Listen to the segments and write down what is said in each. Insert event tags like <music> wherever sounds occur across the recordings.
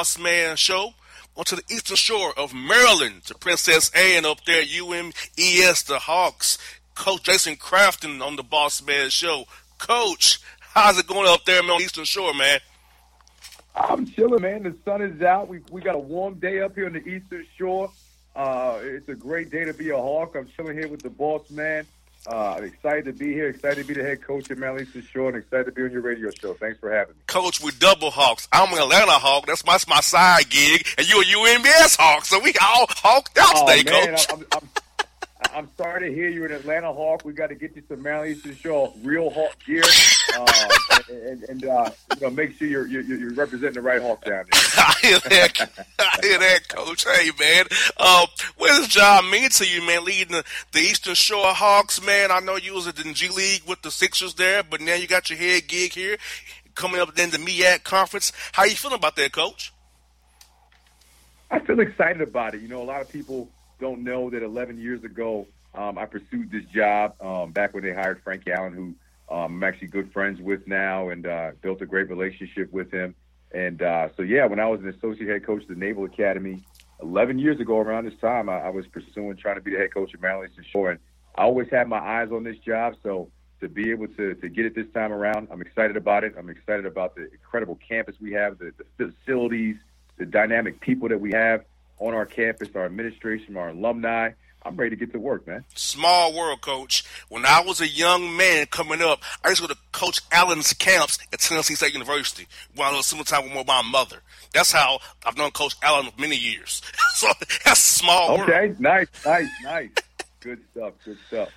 Boss Man show. Onto the eastern shore of Maryland to Princess Anne up there, UMES, the Hawks. Coach Jason Crafton on the Boss Man show. Coach, how's it going up there man, on the eastern shore, man? I'm chilling, man. The sun is out. We we got a warm day up here on the eastern shore. Uh, it's a great day to be a Hawk. I'm chilling here with the boss man. Uh, I'm excited to be here. Excited to be the head coach at Maryland Eastern Shore, and excited to be on your radio show. Thanks for having me, Coach. We double Hawks. I'm an Atlanta Hawk. That's my, my side gig, and you're a UMES Hawk. So we all hawked out oh, today, man, Coach. I'm, I'm, I'm sorry to hear you're an Atlanta Hawk. We got to get you some Maryland Eastern Shore real Hawk gear, uh, and, and uh, you know, make sure you're, you're, you're representing the right Hawk down there. <laughs> I hear that. I hear that, Coach. Hey, man. Uh, what does job mean to you, man? Leading the, the Eastern Shore Hawks, man. I know you was in the G League with the Sixers there, but now you got your head gig here, coming up in the MEAC conference. How you feeling about that, Coach? I feel excited about it. You know, a lot of people don't know that 11 years ago, um, I pursued this job um, back when they hired Frank Allen, who um, I'm actually good friends with now, and uh, built a great relationship with him. And uh, so, yeah, when I was an associate head coach at the Naval Academy 11 years ago, around this time, I, I was pursuing trying to be the head coach of Maryland Eastern Shore, and I always had my eyes on this job. So to be able to to get it this time around, I'm excited about it. I'm excited about the incredible campus we have, the, the facilities, the dynamic people that we have on our campus, our administration, our alumni. I'm ready to get to work, man. Small world, coach. When I was a young man coming up, I used to go to Coach Allen's camps at Tennessee State University while I was time with my mother. That's how I've known Coach Allen for many years. <laughs> so that's small okay. world. Okay, nice, nice, nice. good stuff, good stuff.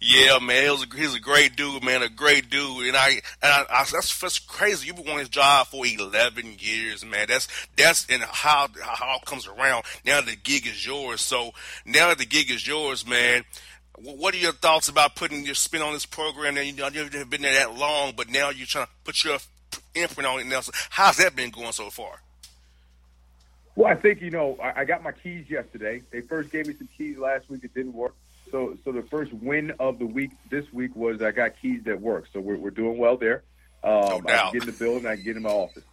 Yeah, man, he was a, he's a great dude, man, a great dude, and I and I, I that's that's crazy. You've been on his job for eleven years, man. That's that's and how how it comes around. Now the gig is yours. So now that the gig is yours, man, what are your thoughts about putting your spin on this program? Now you know you've been there that long, but now you're trying to put your imprint on it now. How's that been going so far? Well, I think you know I got my keys yesterday. They first gave me some keys last week. It didn't work. So, so the first win of the week this week was I got keys that work. So we're, we're doing well there. Um, no I can get in the building. I can get in my office.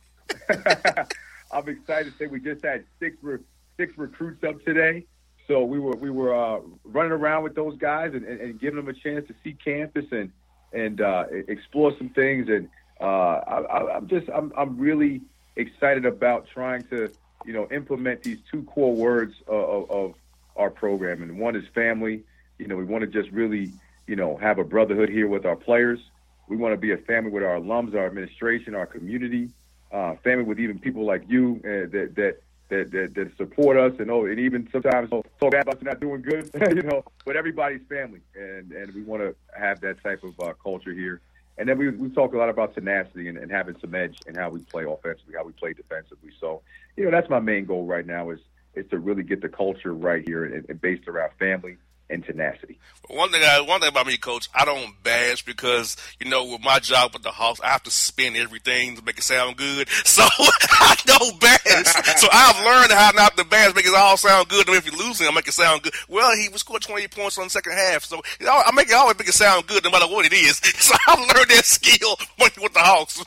<laughs> I'm excited to say we just had six re- six recruits up today. So we were we were uh, running around with those guys and, and, and, giving them a chance to see campus and and uh, explore some things. And uh, I, am just I'm I'm really excited about trying to you know implement these two core words of, of our program. And one is family you know, we want to just really, you know, have a brotherhood here with our players. We want to be a family with our alums, our administration, our community, uh, family with even people like you uh, that, that that that that support us and oh, and even sometimes oh, talk bad about us not doing good, <laughs> you know. But everybody's family, and and we want to have that type of uh, culture here. And then we we talk a lot about tenacity and, and having some edge and how we play offensively, how we play defensively. So, you know, that's my main goal right now is is to really get the culture right here and, and based around family and tenacity. One thing, I, one thing about me, coach, I don't bash because you know with my job with the Hawks, I have to spin everything to make it sound good. <laughs> So I don't bash. so I've learned how not to bash, make it all sound good. And if you're losing, I make it sound good. Well, he was scored 20 points on the second half, so you know, I make it always make it sound good no matter what it is. <laughs> So I've learned that skill <laughs> with the Hawks.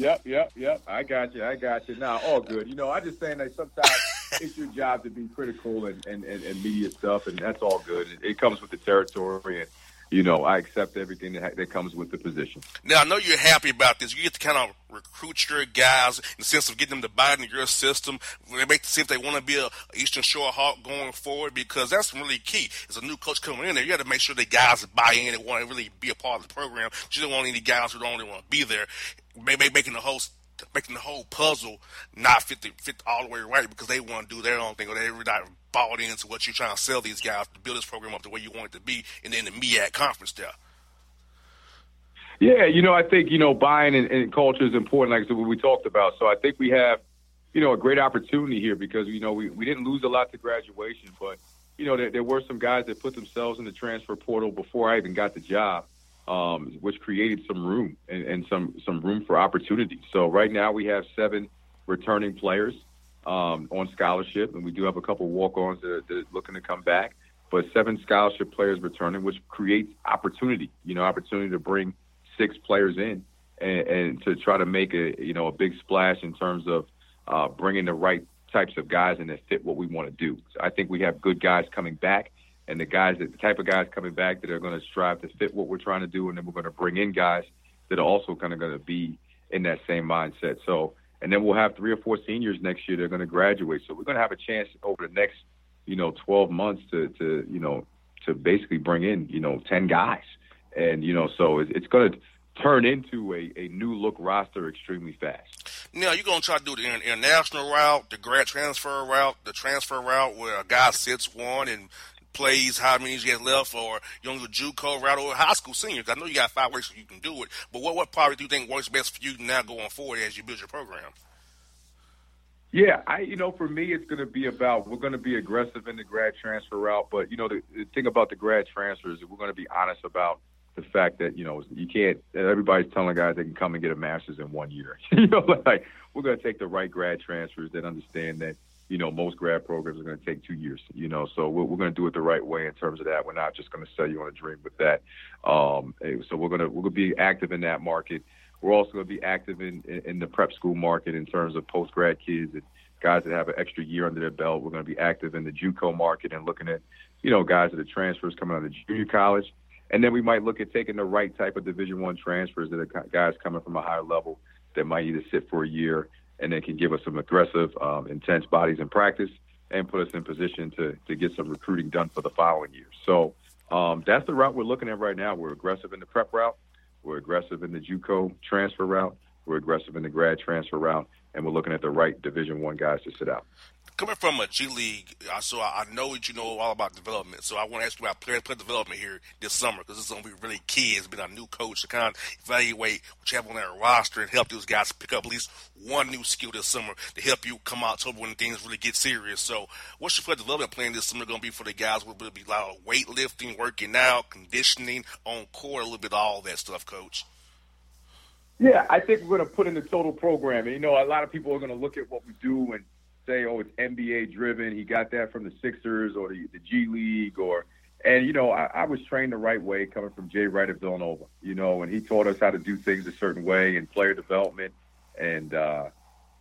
Yep, yep, yep. I got you. I got you. Now, all good. You know, I just saying that sometimes <laughs> it's your job to be critical and, and, and, and media stuff, and that's all good. It, it, comes with the territory, and you know, I accept everything that, that comes with the position. Now, I know you're happy about this. You get to kind of recruit your guys in the sense of getting them to buy into your system. They make to see if they want to be a Eastern Shore Hawk going forward because that's really key. As a new coach coming in there, you got to make sure the guys buy in and want to really be a part of the program. You don't want any guys who don't really want to be there, making the whole making the whole puzzle not fit the, fit all the way right because they want to do their own thing or they're not bought into what you're trying to sell these guys to build this program up the way you want it to be, and then the MEAC conference there. Yeah, you know, I think you know buying and, and culture is important, like what we talked about. So I think we have, you know, a great opportunity here because you know we, we didn't lose a lot to graduation, but you know there, there were some guys that put themselves in the transfer portal before I even got the job, um, which created some room and, and some some room for opportunity. So right now we have seven returning players um, on scholarship, and we do have a couple walk-ons that are, that are looking to come back. But seven scholarship players returning, which creates opportunity. You know, opportunity to bring six players in and, and to try to make a you know a big splash in terms of uh, bringing the right types of guys and that fit what we want to do. So I think we have good guys coming back, and the guys that the type of guys coming back that are going to strive to fit what we're trying to do, and then we're going to bring in guys that are also kind of going to be in that same mindset. So, and then we'll have three or four seniors next year that are going to graduate. So we're going to have a chance over the next, you know, 12 months to, to you know, to basically bring in, you know, 10 guys. And, you know, so it's, it's going to turn into a, a new look roster extremely fast. Now you're gonna try to do the international route, the grad transfer route, the transfer route where a guy sits one and plays how many he has left, or you do JUCO route or high school seniors. I know you got five ways so you can do it, but what what probably do you think works best for you now going forward as you build your program? Yeah, I you know for me it's going to be about we're going to be aggressive in the grad transfer route, but you know the, the thing about the grad transfers is we're going to be honest about the fact that you know you can't. Everybody's telling guys they can come and get a master's in one year. <laughs> you know, like we're going to take the right grad transfers that understand that you know most grad programs are going to take two years. You know, so we're, we're going to do it the right way in terms of that. We're not just going to sell you on a dream with that. Um, so we're going to we're going to be active in that market. We're also going to be active in, in, in the prep school market in terms of post grad kids and guys that have an extra year under their belt. We're going to be active in the JUCO market and looking at you know guys that are transfers coming out of junior college and then we might look at taking the right type of Division One transfers that are guys coming from a higher level that might either sit for a year and then can give us some aggressive, um, intense bodies in practice and put us in position to to get some recruiting done for the following year. So um, that's the route we're looking at right now. We're aggressive in the prep route. We're aggressive in the JUCO transfer route. We're aggressive in the grad transfer route, and we're looking at the right Division One guys to sit out coming from a G League, so I know that you know all about development. So I want to ask you about player player development here this summer because this is going to be really key. It's been a new coach to kind of evaluate what you have on that roster and help those guys pick up at least one new skill this summer to help you come out October when things really get serious. So what's your player development plan this summer going to be for the guys? Will it be a lot of weightlifting, working out, conditioning, on court, a little bit of all that stuff, Coach? Yeah, I think we're going to put in the total program. And, you know, a lot of people are going to look at what we do and say, oh, it's NBA driven. He got that from the Sixers or the, the G League or, and you know, I, I was trained the right way coming from Jay Wright of Villanova. You know, and he taught us how to do things a certain way and player development and uh,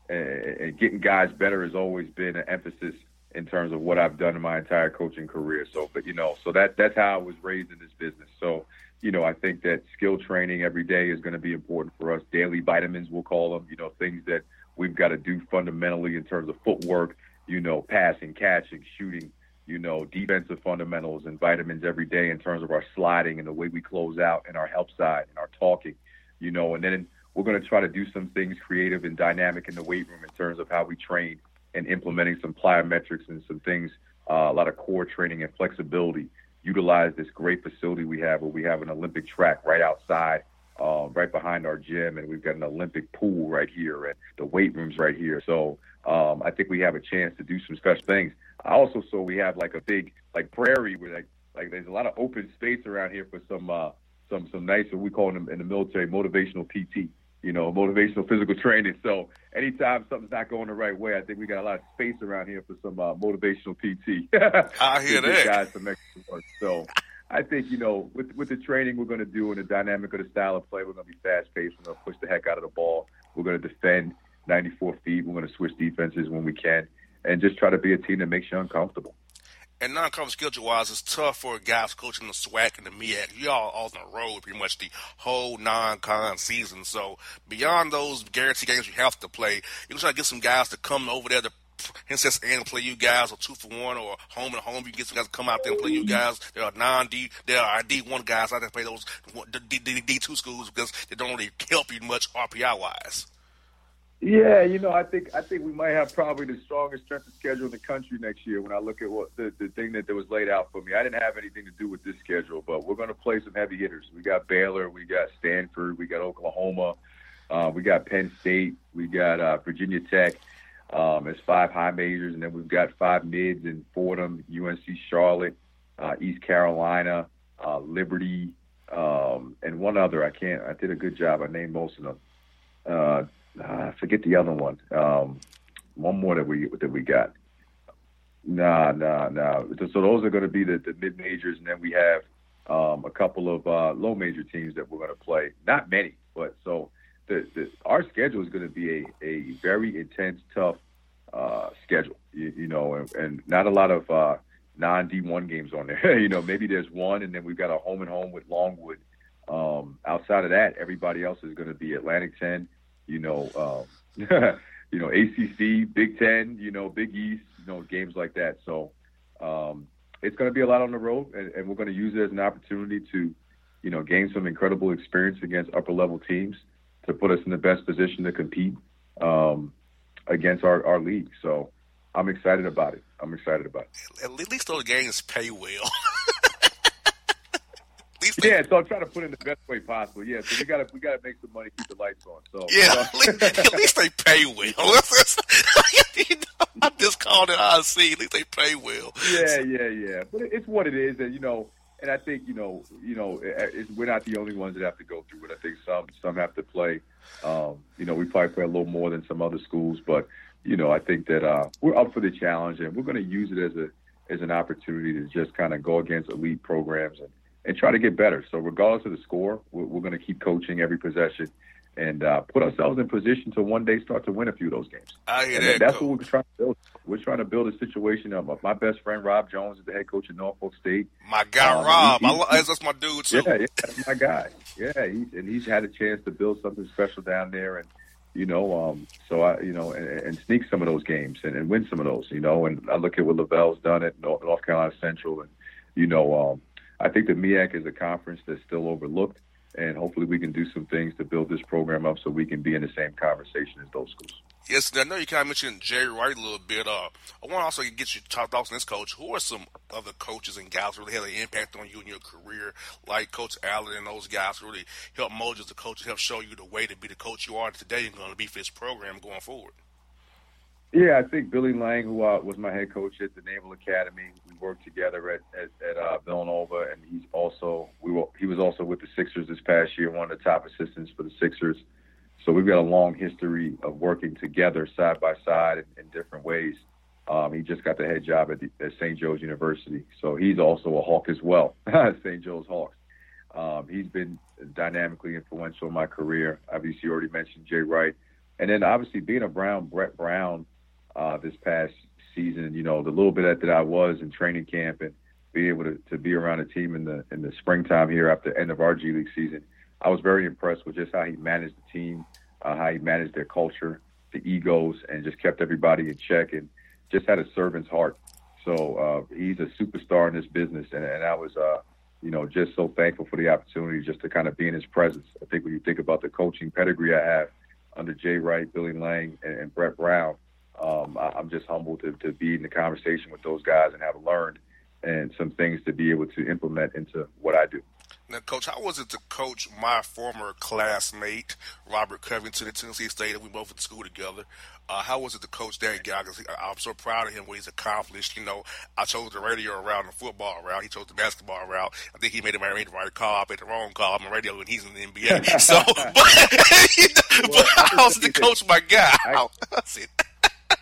and, and getting guys better has always been an emphasis in terms of what I've done in my entire coaching career. So, but you know, so that that's how I was raised in this business. So, you know, I think that skill training every day is going to be important for us. Daily vitamins, we'll call them. You know, things that we've got to do fundamentally in terms of footwork, you know, passing, catching, shooting, you know, defensive fundamentals and vitamins every day in terms of our sliding and the way we close out and our help side and our talking, you know, and then we're going to try to do some things creative and dynamic in the weight room in terms of how we train and implementing some plyometrics and some things, uh, a lot of core training and flexibility. Utilize this great facility we have where we have an Olympic track right outside uh, right behind our gym, and we've got an Olympic pool right here, and the weight rooms right here. So um, I think we have a chance to do some special things. I also saw we have like a big like prairie where like like there's a lot of open space around here for some uh, some some nice what we call them in the military motivational PT. You know, motivational physical training. So anytime something's not going the right way, I think we got a lot of space around here for some uh, motivational PT. <laughs> I hear that. Guys some extra work. So I think you know with with the training we're going to do and the dynamic of the style of play, we're going to be fast paced. We're going to push the heck out of the ball. We're going to defend 94 feet. We're going to switch defenses when we can, and just try to be a team that makes you uncomfortable. And non-conference schedule wise, it's tough for guys coaching the SWAC and the MEAC. You all on the road pretty much the whole non-con season. So beyond those guarantee games you have to play, you try to get some guys to come over there to Princess Anne play you guys, or two for one, or home and home. You get some guys to come out there and play you guys. There are non D, there are D one guys out there play those D two schools because they don't really help you much RPI wise. Yeah, you know, I think I think we might have probably the strongest strength of schedule in the country next year. When I look at what the, the thing that, that was laid out for me, I didn't have anything to do with this schedule, but we're going to play some heavy hitters. We got Baylor, we got Stanford, we got Oklahoma, uh, we got Penn State, we got uh, Virginia Tech. Um, it's five high majors, and then we've got five mids in Fordham, UNC Charlotte, uh, East Carolina, uh, Liberty, um, and one other. I can't. I did a good job. I named most of them. Uh, forget the other one. Um, one more that we that we got. Nah, nah, nah. So those are going to be the, the mid majors, and then we have um, a couple of uh, low major teams that we're going to play. Not many, but so the, the our schedule is going to be a, a very intense, tough uh, schedule. You, you know, and, and not a lot of uh, non D one games on there. <laughs> you know, maybe there's one, and then we've got a home and home with Longwood. Um, outside of that, everybody else is going to be Atlantic Ten. You know, um, <laughs> you know ACC, Big Ten. You know, Big East. You know, games like that. So um, it's going to be a lot on the road, and, and we're going to use it as an opportunity to, you know, gain some incredible experience against upper level teams to put us in the best position to compete um, against our, our league. So I'm excited about it. I'm excited about it. At least those games pay well. <laughs> yeah, so I'm trying to put it in the best way possible. Yeah, so we gotta we gotta make some money, keep the lights on. So yeah, at, least, at least they pay well. <laughs> <laughs> you know, I just called it IC. At least they pay well. Yeah, yeah, yeah. But it's what it is, and you know, and I think you know, you know, we're not the only ones that have to go through it. I think some some have to play. Um, you know, we probably play a little more than some other schools, but you know, I think that uh, we're up for the challenge, and we're going to use it as a as an opportunity to just kind of go against elite programs and and try to get better. So regardless of the score, we're, we're going to keep coaching every possession and uh, put ourselves in position to one day start to win a few of those games. I hear and that, that's coach. what we're trying to build. We're trying to build a situation of my best friend Rob Jones is the head coach of Norfolk State. My guy um, Rob, he, he, I, that's my dude too. Yeah, yeah, that's my guy. Yeah, he's, and he's had a chance to build something special down there, and you know, um, so I, you know, and, and sneak some of those games and, and win some of those, you know. And I look at what LeVelle's done at North, North Carolina Central, and you know, um, I think the MEAC is a conference that's still overlooked, and hopefully we can do some things to build this program up so we can be in the same conversation as those schools. Yes, I know you kind of mentioned Jay Wright a little bit. Uh, I want to also get you talk thoughts on this coach. Who are some other coaches and guys who really had an impact on you in your career, like Coach Allen and those guys who really helped mold you as a coach, help show you the way to be the coach you are today and going to be for this program going forward? Yeah, I think Billy Lange, who uh, was my head coach at the Naval Academy, we worked together at at, at uh, Villanova, and he's also we were, he was also with the Sixers this past year, one of the top assistants for the Sixers. So we've got a long history of working together side by side in, in different ways. Um, he just got the head job at, at St. Joe's University, so he's also a Hawk as well. <laughs> St. Joe's Hawks. Um, he's been dynamically influential in my career. Obviously, you already mentioned Jay Wright, and then obviously being a Brown, Brett Brown uh, this past season. You know, the little bit that I was in training camp and being able to, to be around a team in the in the springtime here after the end of our G League season, I was very impressed with just how he managed the team, uh, how he managed their culture, the egos, and just kept everybody in check and just had a servant's heart. So uh, he's a superstar in this business, and, and I was, uh, you know, just so thankful for the opportunity just to kind of be in his presence. I think when you think about the coaching pedigree I have under Jay Wright, Billy Lange, and, and Brett Brown, um, I, I'm just humbled to, to be in the conversation with those guys and have learned and some things to be able to implement into what I do. Now, Coach, how was it to coach my former classmate, Robert Covington at Tennessee State? We both went to school together. Uh, how was it to coach that guy? Cause I'm so proud of him, what he's accomplished. You know, I chose the radio route and the football route. He chose the basketball route. I think he made the right, right call. I made the wrong call. I'm a radio when he's in the NBA. <laughs> so, <laughs> but, <laughs> you know, well, but how was it to coach my guy? I,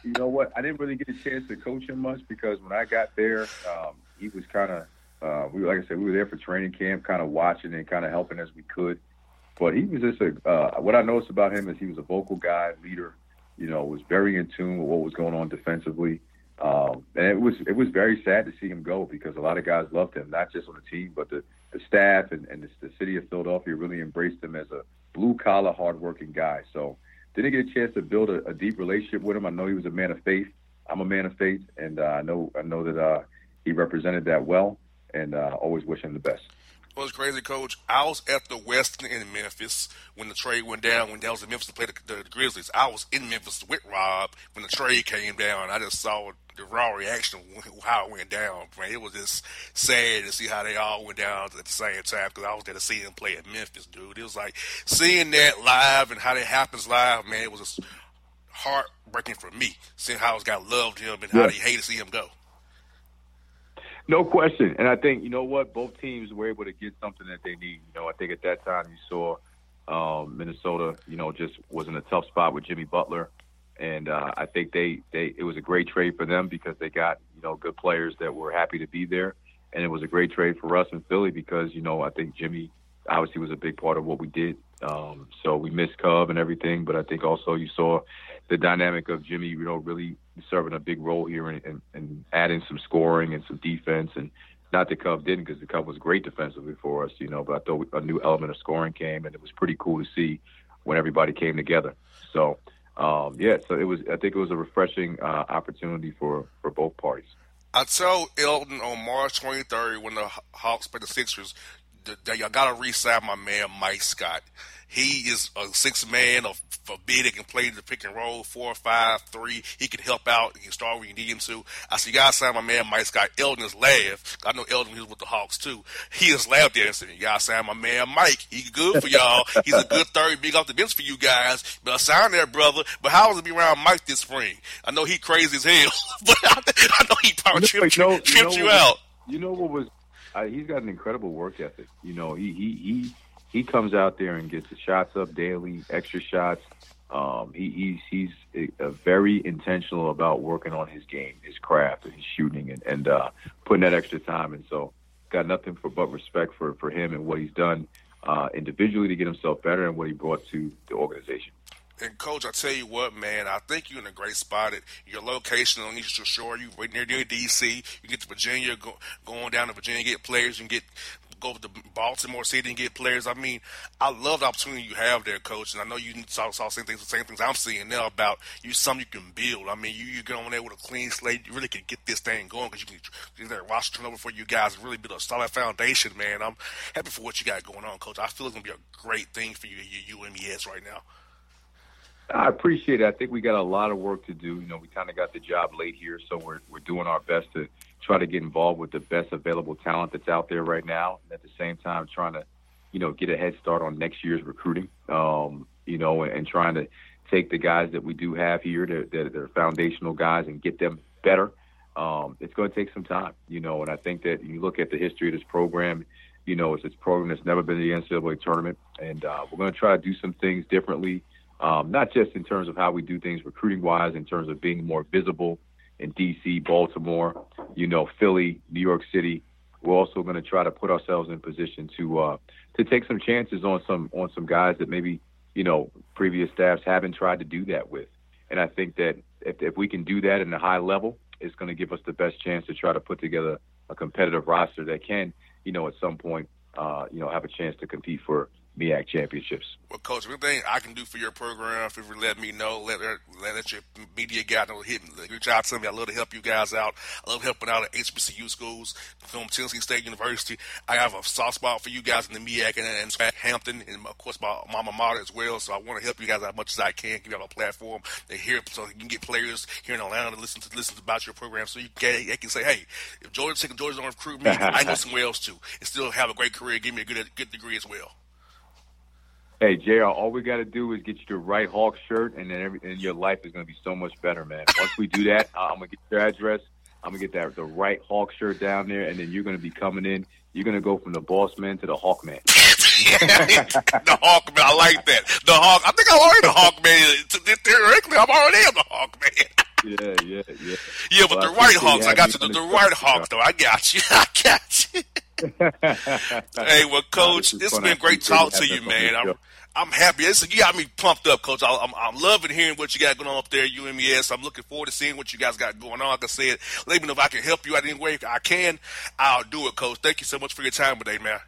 you know what? I didn't really get a chance to coach him much because when I got there, um, he was kind of, uh, we like I said, we were there for training camp, kind of watching and kind of helping as we could. But he was just a. Uh, what I noticed about him is he was a vocal guy, leader. You know, was very in tune with what was going on defensively. Um, and it was it was very sad to see him go because a lot of guys loved him, not just on the team, but the, the staff and, and the, the city of Philadelphia really embraced him as a blue collar, hardworking guy. So didn't get a chance to build a, a, deep relationship with him. I know he was a man of faith. I'm a man of faith, and uh, I know I know that uh, he represented that well, and uh, always wish him the best. Well, it's crazy, Coach. I was at the Westin in Memphis when the trade went down. When was in Memphis to play the, the, the Grizzlies, I was in Memphis with Rob when the trade came down. I just saw the raw reaction <laughs> how it went down. Man, it was just sad to see how they all went down at the same time because I was there to see them play at Memphis, dude. It was like seeing that live and how that happens live. Man, it was just heartbreaking for me seeing how those guys loved him and how yeah. they hated to see him go. No question. And I think, you know what, both teams were able to get something that they need. You know, I think at that time you saw um, Minnesota, you know, just was in a tough spot with Jimmy Butler. And uh, I think they, they it was a great trade for them because they got, you know, good players that were happy to be there. And it was a great trade for us in Philly because, you know, I think Jimmy obviously was a big part of what we did Um, so we missed Cub and everything, but I think also you saw the dynamic of Jimmy, you know, really serving a big role here and, and, and adding some scoring and some defense. And not that Cub didn't, because the Cub was great defensively for us, you know. But I thought a new element of scoring came, and it was pretty cool to see when everybody came together. So um, yeah, so it was. I think it was a refreshing uh, opportunity for for both parties. I told Elton on March 23rd when the Hawks played the Sixers y'all got to re-sign my man Mike Scott. He is a six man of for big that can play the pick and roll, four, five, three. He can help out. He can start when you need him to. I see, you guys sign my man Mike Scott. Elton has laughed. I know Elton was with the Hawks too. He is laughed there and said, "You guys sign my man Mike. He's good for y'all. He's a <laughs> good third big off the bench for you guys. But I signed there, brother. But how was it be around Mike this spring? I know he crazy as hell, <laughs> but I, know he probably tripped, you, know, tripped you, know you out. You know what was? Uh, he's got an incredible work ethic. You know, he he he he comes out there and gets the shots up daily, extra shots. Um, he, he's he's a, a very intentional about working on his game, his craft, and his shooting, and, and uh, putting that extra time. And so, got nothing for but respect for for him and what he's done uh, individually to get himself better and what he brought to the organization. And coach, I tell you what, man, I think you're in a great spot at your location on Eastern Shore. You right near, near DC. You get to Virginia, go, going down to Virginia, get players, and get go to Baltimore City and get players. I mean, I love the opportunity you have there, coach. And I know you saw, saw same things, the same things I'm seeing now about you. Something you can build. I mean, you you get on there with a clean slate. You really can get this thing going because you can get that roster turnover for you guys and really build a solid foundation, man. I'm happy for what you got going on, coach. I feel it's gonna be a great thing for you at your UMES right now. I appreciate it. I think we got a lot of work to do. You know, we kind of got the job late here, so we're we're doing our best to try to get involved with the best available talent that's out there right now, and at the same time trying to, you know, get a head start on next year's recruiting. Um, you know, and, and trying to take the guys that we do have here that, that are foundational guys and get them better. Um, it's going to take some time, you know, and I think that you look at the history of this program, you know, it's a program that's never been to the NCAA tournament, and uh, we're going to try to do some things differently um, not just in terms of how we do things recruiting wise, in terms of being more visible in DC, Baltimore, you know, Philly, New York City. We're also going to try to put ourselves in position to uh, to take some chances on some on some guys that maybe you know previous staffs haven't tried to do that with. And I think that if, if we can do that in a high level, it's going to give us the best chance to try to put together a competitive roster that can, you know, at some point, uh, you know, have a chance to compete for MEAC championships. Well, Coach, anything I can do for your program, if you let me know, let let, let your media guy know, hit me, reach out to me. I love to help you guys out. I love helping out at HBCU schools, from Tennessee State University. I have a soft spot for you guys in the MEAC and, and Hampton, and of course my mama mater as well. So I want to help you guys as much as I can, give you a platform to hear, so you can get players here in Atlanta to listen to listen about your program, so you can, they can say, hey, if Georgia taking Georgia don't recruit me, I know <laughs> somewhere else too, and still have a great career, give me a good good degree as well. Hey, JR, all we got to do is get you the right Hawk shirt, and then every, and your life is going to be so much better, man. Once we do that, uh, I'm going to get your address. I'm going to get that the right Hawk shirt down there, and then you're going to be coming in. You're going to go from the boss man to the Hawk man. <laughs> the Hawk man, I like that. The Hawk. I think I'm already the Hawk man. Theoretically, I'm already the Hawk man. yeah, yeah, yeah. Yeah, but well, the right Hawks. I got you. The, the right Hawks, though. I got you. <laughs> I got you. <laughs> hey, well, Coach, it's been great talk to you, man. I'm, I'm happy. It's, you got me pumped up, Coach. I, am I'm loving hearing what you got going on up there at UMES. I'm looking forward to seeing what you guys got going on. Like I said, let me know if I can help you out any way if I can. I'll do it, Coach. Thank you so much for your time today, man.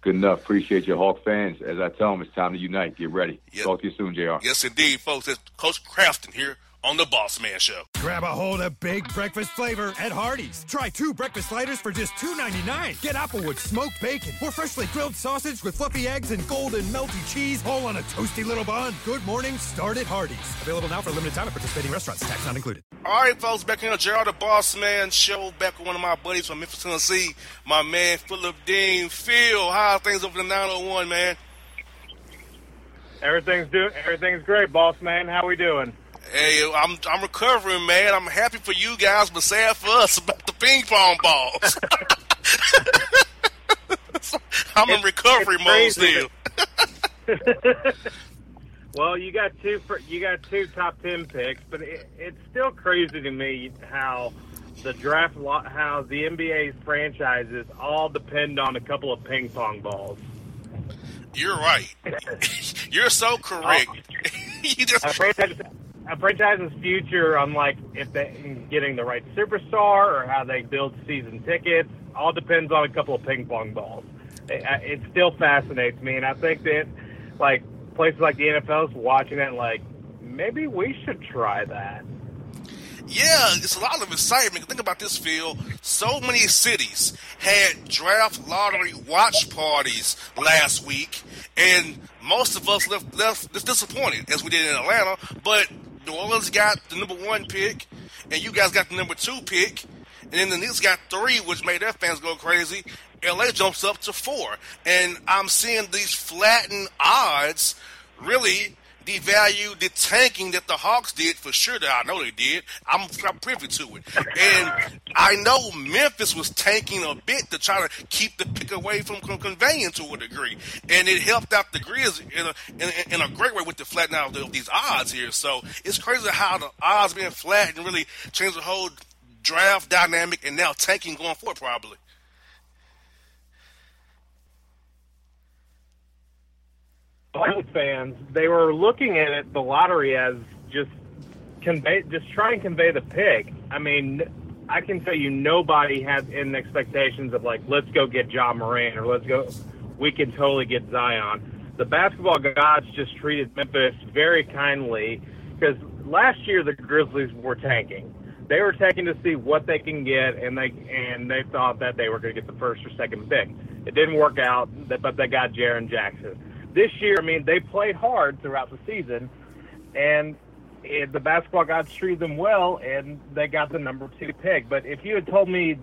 Good enough. Appreciate your Hawk fans. As I tell them, it's time to unite. Get ready. Yep. Talk to you soon, JR. Yes, indeed, folks. It's Coach Crafton here on the Boss Man Show. Grab a hold of big breakfast flavor at Hardee's. Try two breakfast sliders for just $2.99. Get Applewood smoked bacon or freshly grilled sausage with fluffy eggs and golden melty cheese, all on a toasty little bun. Good morning, start at Hardee's. Available now for a limited time at participating restaurants. Tax not included. All right, folks, back here on JR the Boss Man Show. Back with one of my buddies from Memphis, Tennessee, my man Phillip Dean. Phil, how are things over the 901, man? Everything's doing. Everything's great, boss man. How we doing? Hey, I'm I'm recovering, man. I'm happy for you guys, but sad for us about the ping pong balls. <laughs> I'm it's, in recovery mode still. <laughs> well, you got two you got two top ten picks, but it, it's still crazy to me how the draft how the NBA's franchises all depend on a couple of ping pong balls. You're right. <laughs> You're so correct. you just a franchise's future on like if they getting the right superstar or how they build season tickets all depends on a couple of ping pong balls. It, it still fascinates me, and I think that like places like the NFL is watching it like maybe we should try that. Yeah, it's a lot of excitement. Think about this, Phil. So many cities had draft lottery watch parties last week, and most of us left left disappointed as we did in Atlanta. But New Orleans got the number one pick, and you guys got the number two pick, and then the Knicks got three, which made their fans go crazy. LA jumps up to four, and I'm seeing these flattened odds really devalue the tanking that the Hawks did for sure. That I know they did. I'm, I'm privy to it, and I know Memphis was tanking a bit to try to keep the pick away from conveying to a degree, and it helped out the Grizz in a, in, in a great way with the flattening out of these odds here. So it's crazy how the odds being flat and really changed the whole draft dynamic, and now tanking going forward probably. Fans, they were looking at it, the lottery as just convey, just try and convey the pick. I mean, I can tell you, nobody had in expectations of like, let's go get Ja Morant or let's go, we can totally get Zion. The basketball gods just treated Memphis very kindly because last year the Grizzlies were tanking. They were tanking to see what they can get, and they and they thought that they were going to get the first or second pick. It didn't work out, but they got Jaren Jackson this year, I mean, they played hard throughout the season, and it, the basketball gods treated them well, and they got the number two pick. But if you had told me,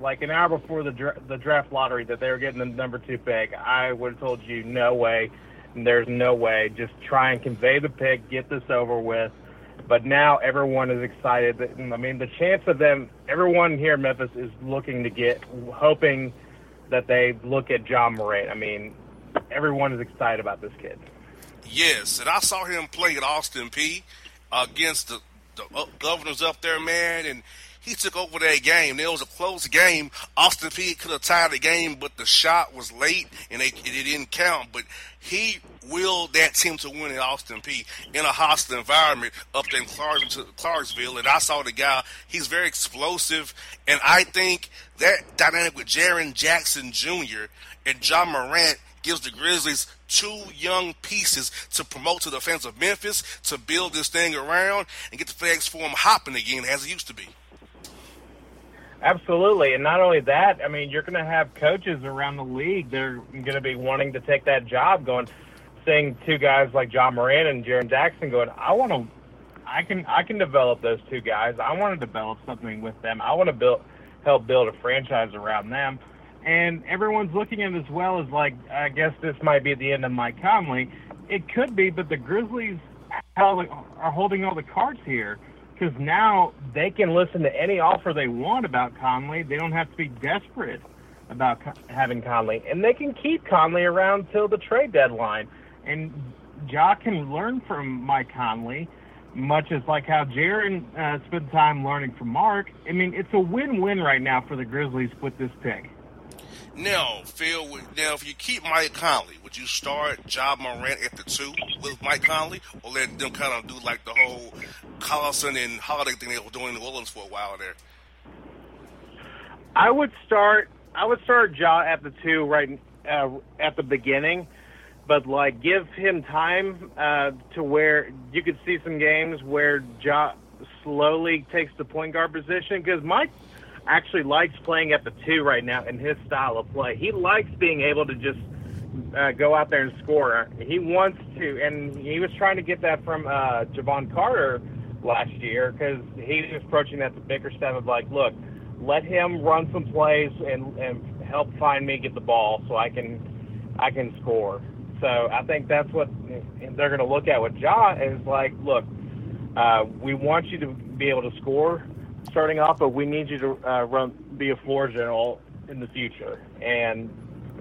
like an hour before the dra- the draft lottery, that they were getting the number two pick, I would have told you no way. There's no way. Just try and convey the pick, get this over with. But now everyone is excited. I mean, the chance of them, everyone here in Memphis is looking to get, hoping that they look at Ja Morant. I mean, everyone is excited about this kid. Yes, and I saw him play at Austin Peay against the, the governors up there, man, and he took over that game. It was a close game. Austin Peay could have tied the game, but the shot was late and it, it didn't count. But he willed that team to win at Austin Peay in a hostile environment up in Clarksville. And I saw the guy, he's very explosive. And I think that dynamic with Jaren Jackson Jr. and Ja Morant gives the Grizzlies two young pieces to promote to the fans of Memphis to build this thing around and get the flags for them hopping again as it used to be. Absolutely, and not only that, I mean, you're going to have coaches around the league. They're going to be wanting to take that job, going, seeing two guys like Ja Morant and Jaren Jackson, going, I want to, I can, I can develop those two guys. I want to develop something with them. I want to build, help build a franchise around them and everyone's looking at it as well as like, I guess this might be the end of Mike Conley. It could be, but the Grizzlies are holding all the cards here because now they can listen to any offer they want about Conley. They don't have to be desperate about having Conley, and they can keep Conley around till the trade deadline. And Ja can learn from Mike Conley, much as like how Jaren uh, spent time learning from Marc. I mean, it's a win-win right now for the Grizzlies with this pick. Now, Phil, now if you keep Mike Conley, would you start Ja Morant at the two with Mike Conley, or let them kind of do like the whole Collison and Holiday thing they were doing in New Orleans for a while there? I would start. I would start Ja at the two right uh, at the beginning, but like give him time uh, to where you could see some games where Ja slowly takes the point guard position because Mike actually likes playing at the two right now in his style of play. He likes being able to just uh, go out there and score. He wants to, and he was trying to get that from uh, Jevon Carter last year because he was approaching that the Bickerstaff of like, look, let him run some plays and, and help find me get the ball so I can I can score. So I think that's what they're going to look at with Ja is like, look, uh, we want you to be able to score starting off, but we need you to uh, run be a floor general in the future. And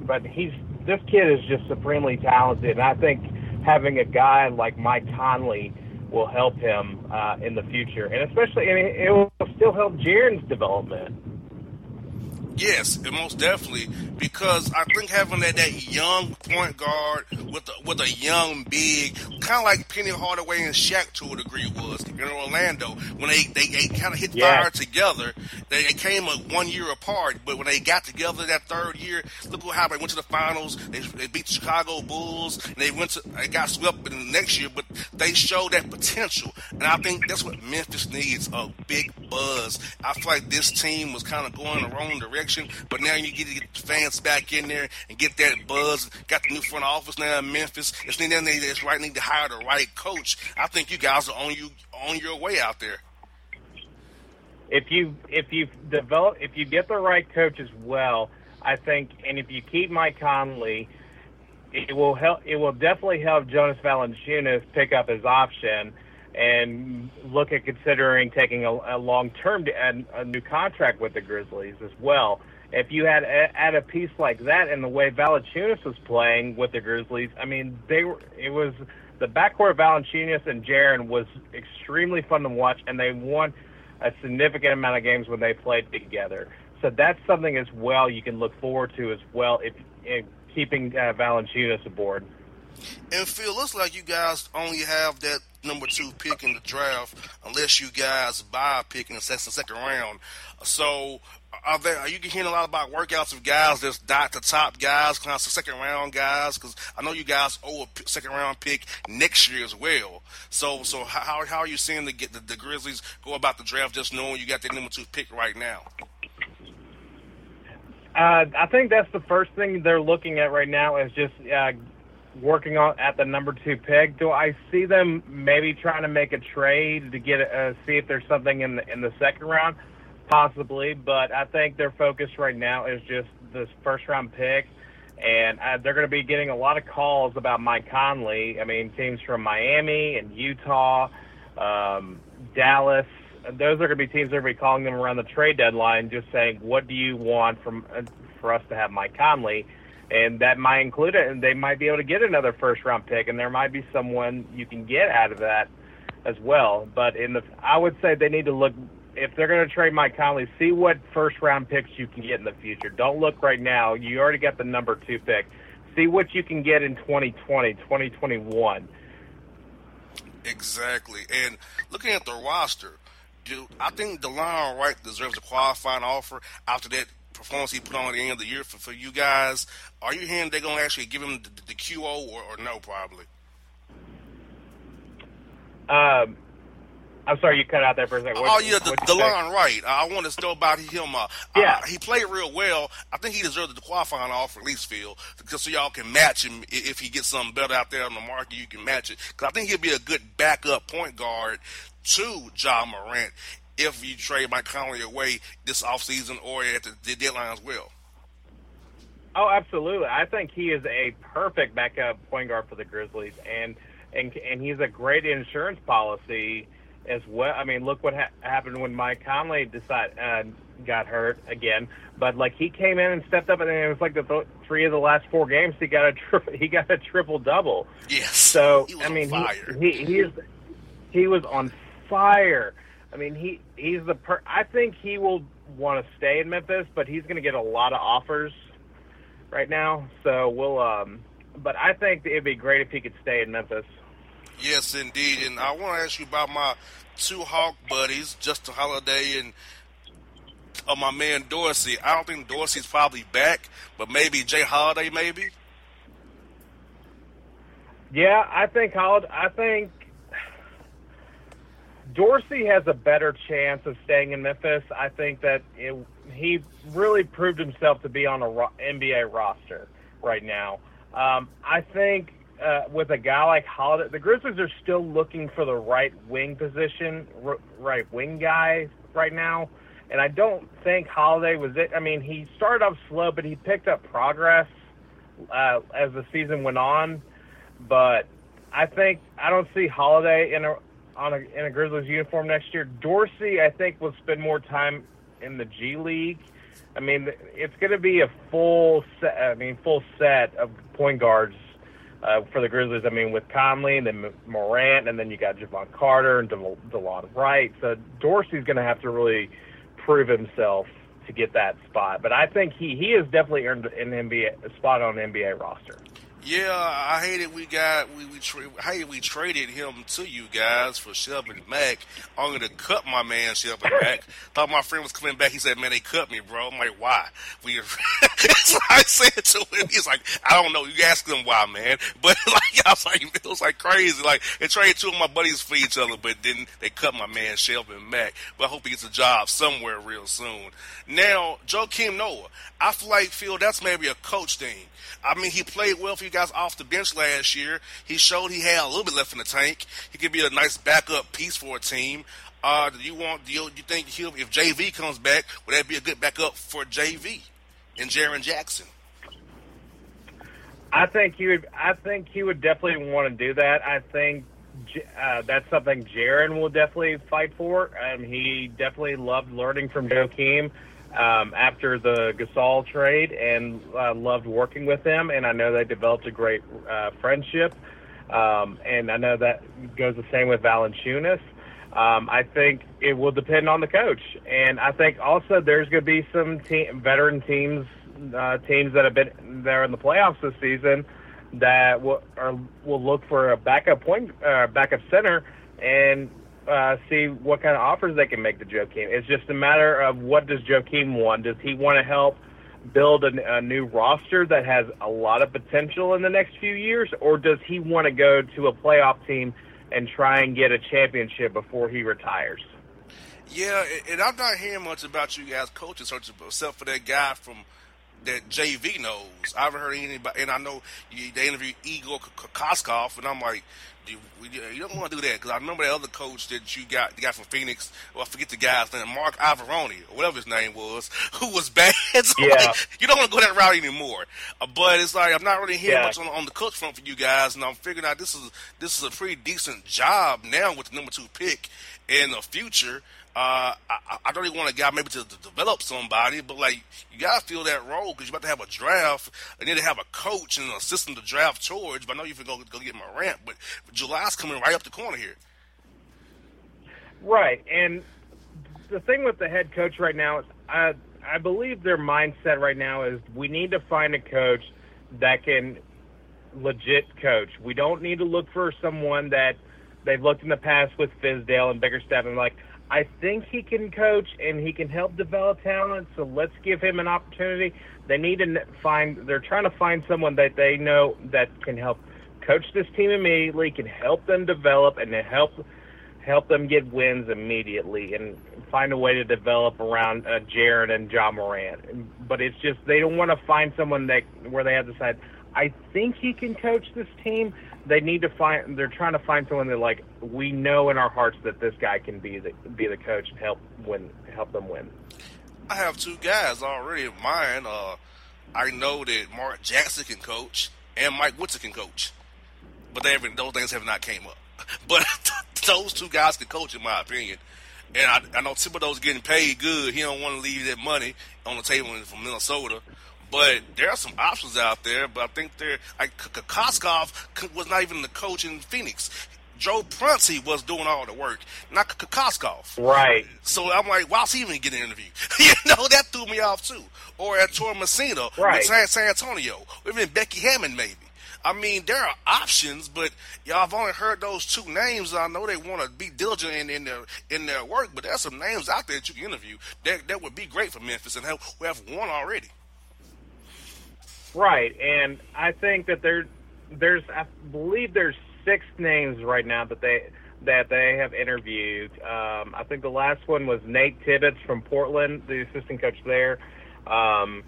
but he's this kid is just supremely talented, and I think having a guy like Mike Conley will help him uh, in the future, and especially and it, it will still help Jaren's development. Yes, and most definitely, because I think having that, that young point guard with a, with a young big, kind of like Penny Hardaway and Shaq to a degree was in Orlando when they they, they kind of hit Yeah. fire together. They, they came a one year apart, but when they got together that third year, look what happened. They went to the finals. They, they beat the Chicago Bulls, and they went to they got swept in the next year, but they showed that potential, and I think that's what Memphis needs a big buzz. I feel like this team was kind of going the wrong direction, but now you get to get the fans back in there and get that buzz. Got the new front office now in Memphis. It's they just right need to hire the right coach. I think you guys are on you on your way out there. if you if you develop if you get the right coach as well, I think, and if you keep Mike Conley, it will help. It will definitely help Jonas Valanciunas pick up his option and look at considering taking a, a long term a, a new contract with the Grizzlies as well. If you had add a piece like that and the way Valanciunas was playing with the Grizzlies, I mean, they were it was the backcourt of Valanciunas and Jaren was extremely fun to watch, and they won a significant amount of games when they played together. So that's something as well you can look forward to as well if, if keeping uh, Valanciunas aboard. And Phil, looks like you guys only have that number two pick in the draft unless you guys buy a pick in the second, second round. So, are there? Are you hearing a lot about workouts of guys that's dot the top guys, kind of second round guys? Because I know you guys owe a second round pick next year as well. So, so how how are you seeing the the, the Grizzlies go about the draft, just knowing you got the number two pick right now? Uh, I think that's the first thing they're looking at right now is just uh, working on at the number two pick. Do I see them maybe trying to make a trade to get uh, see if there's something in the in the second round? Possibly, but I think their focus right now is just this first round pick, and uh, they're going to be getting a lot of calls about Mike Conley. I mean, teams from Miami and Utah, um, Dallas. Those are going to be teams that are going to be calling them around the trade deadline, just saying, "What do you want from uh, for us to have Mike Conley?" And that might include it, and they might be able to get another first round pick, and there might be someone you can get out of that as well. But in the, I would say they need to look if they're going to trade Mike Conley, see what first round picks you can get in the future. Don't look right now. You already got the number two pick. See what you can get in 2020, 2021. Exactly. And looking at the roster, I think Delon Wright deserves a qualifying offer after that performance he put on at the end of the year for, for you guys? Are you hearing they're going to actually give him the, the QO or, or no, probably? Um, I'm sorry, you cut out there for a second. What- oh, yeah, the, say? Delon Wright. I want to know about him. Uh, Yeah. uh, he played real well. I think he deserved the qualifying offer, at least, Phil, because so y'all can match him. If he gets something better out there on the market, you can match it. Because I think he'll be a good backup point guard to Ja Morant if you trade Mike Conley away this offseason or at the, the deadline as well. Oh, absolutely. I think he is a perfect backup point guard for the Grizzlies, and and and he's a great insurance policy as well. I mean, look what ha- happened when Mike Conley decided uh, got hurt again. But like he came in and stepped up, and it was like the th- three of the last four games he got a tri- <laughs> he got a triple double. Yes. So he was I mean, on fire. he he he, is, he was on fire. I mean, he he's the per. I think he will want to stay in Memphis, but he's going to get a lot of offers right now. So we'll. um But I think it'd be great if he could stay in Memphis. Yes, indeed. And I want to ask you about my two Hawk buddies, Justin Holiday and uh, my man Dorsey. I don't think Dorsey's probably back, but maybe Jay Holiday, maybe. Yeah, I think Hol- I think Dorsey has a better chance of staying in Memphis. I think that it, he really proved himself to be on a ro- NBA roster right now. Um, I think uh, with a guy like Holiday, the Grizzlies are still looking for the right wing position, r- right wing guy right now. And I don't think Holiday was it. I mean, he started off slow, but he picked up progress uh, as the season went on but I think I don't see Holiday in a on a in a Grizzlies uniform next year. Dorsey, I think, will spend more time in the G League. I mean, it's going to be a full set. I mean, full set of point guards uh, for the Grizzlies. I mean, with Conley and then Morant, and then you got Jevon Carter and Del- Delon Wright. So Dorsey's going to have to really prove himself to get that spot. But I think he he has definitely earned an NBA a spot on an NBA roster. Yeah, I hated we got we we tra- hated we traded him to you guys for Shelvin Mack, only to cut my man Shelvin Mack. Thought my friend was coming back. He said, "Man, they cut me, bro." I'm like, "Why?" We <laughs> so I said to him, he's like, "I don't know." You ask him why, man. <laughs> But like I was like, it was like crazy. Like they traded two of my buddies for each other, but then they cut my man Shelvin Mack. But I hope he gets a job somewhere real soon. Now, Joakim Noah, I feel like feel that's maybe a coach thing. I mean, he played well for you guys off the bench last year. He showed he had a little bit left in the tank. He could be a nice backup piece for a team. Uh, do you want? Do you, you think he'll, if JV comes back, would that be a good backup for JV and Jaren Jackson? I think he would. I think he would definitely want to do that. I think uh, that's something Jaren will definitely fight for. Um, he definitely loved learning from Joakim um, after the Gasol trade and uh, loved working with them. And I know they developed a great uh, friendship. Um, and I know that goes the same with Valanciunas. Um, I think it will depend on the coach, and I think also there's going to be some veteran teams, uh, teams that have been there in the playoffs this season that will are, will look for a backup point, uh, backup center, and uh, see what kind of offers they can make to Joakim. It's just a matter of what does Joakim want. Does he want to help build a, a new roster that has a lot of potential in the next few years, or does he want to go to a playoff team and try and get a championship before he retires? Yeah, and I'm not hearing much about you guys search except for that guy from that JV knows. I haven't heard anybody, and I know you, they interviewed Igor Kokoskov, and I'm like, you, you don't want to do that because I remember that other coach that you got, the guy from Phoenix. Well, I forget the guy's name, Marc Iavaroni or whatever his name was, <laughs> who was bad. <laughs> so yeah. Like, you don't want to go that route anymore. Uh, but it's like I'm not really hearing Yeah. much on, on the coach front for you guys, and I'm figuring out this is this is a pretty decent job now with the number two pick in the future. Uh, I, I don't even want a guy maybe to, to develop somebody, but like you gotta fill that role because you're about to have a draft and then to have a coach and an assistant to draft towards. But I know you can go go get my rant, but July's coming right up the corner here. Right, and the thing with the head coach right now is, I I believe their mindset right now is we need to find a coach that can legit coach. We don't need to look for someone that they've looked in the past with Fizdale and Bickerstaff and like I think he can coach and he can help develop talent. So let's give him an opportunity. They need to find. They're trying to find someone that they know that can help coach this team immediately, can help them develop, and help help them get wins immediately, and find a way to develop around uh, Jaren and Ja Morant. But it's just they don't want to find someone that where they have to decide. I think he can coach this team. They need to find. They're trying to find someone that like we know in our hearts that this guy can be the be the coach and help win, help them win. I have two guys already of mine. Uh, I know that Mark Jackson can coach and Mike Woodson can coach, but they haven't, those things have not came up. <laughs> But <laughs> those two guys can coach, in my opinion. And I, I know Thibodeau's getting paid good. He don't want to leave that money on the table from Minnesota. But there are some options out there. But I think they're like K- K- Koskov was not even the coach in Phoenix. Joe Prunty was doing all the work, not K- K- Koskov. Right. So I'm like, why's he even getting an interview? <laughs> you know, that threw me off too. Or Ettore Messina Right. San, San Antonio, or even Becky Hammon maybe. I mean, there are options, but y'all have only heard those two names. I know they want to be diligent in, in their in their work, but there's some names out there that you can interview that that would be great for Memphis, and have, we have one already. Right, and I think that there, there's, I believe there's six names right now that they that they have interviewed. Um, I think the last one was Nate Tibbetts from Portland, the assistant coach there. Um,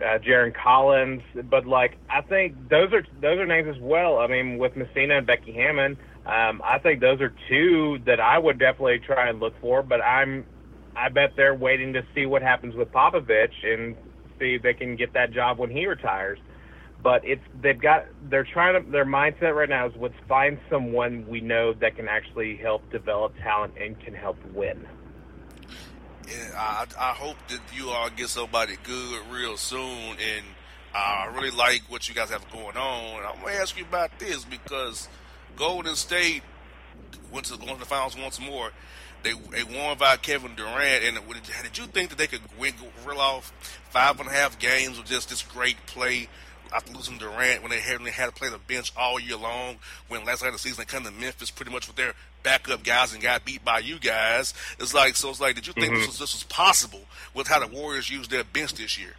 uh, Jarron Collins, but like I think those are those are names as well. I mean, with Messina and Becky Hammon, um, I think those are two that I would definitely try and look for. But I'm, I bet they're waiting to see what happens with Popovich and see they can get that job when he retires. But it's they've got they're trying to their mindset right now is let's find someone we know that can actually help develop talent and can help win. And I, I hope that you all get somebody good real soon. And I really like what you guys have going on. And I'm gonna ask you about this because Golden State went to going to the finals once more. They they won by Kevin Durant, and did you think that they could win, reel off five and a half games with just this great play after losing Durant when they had, they had to play the bench all year long. When last night of the season they come to Memphis pretty much with their backup guys and got beat by you guys. It's like so. It's like, did you think mm-hmm. this was this was possible with how the Warriors used their bench this year?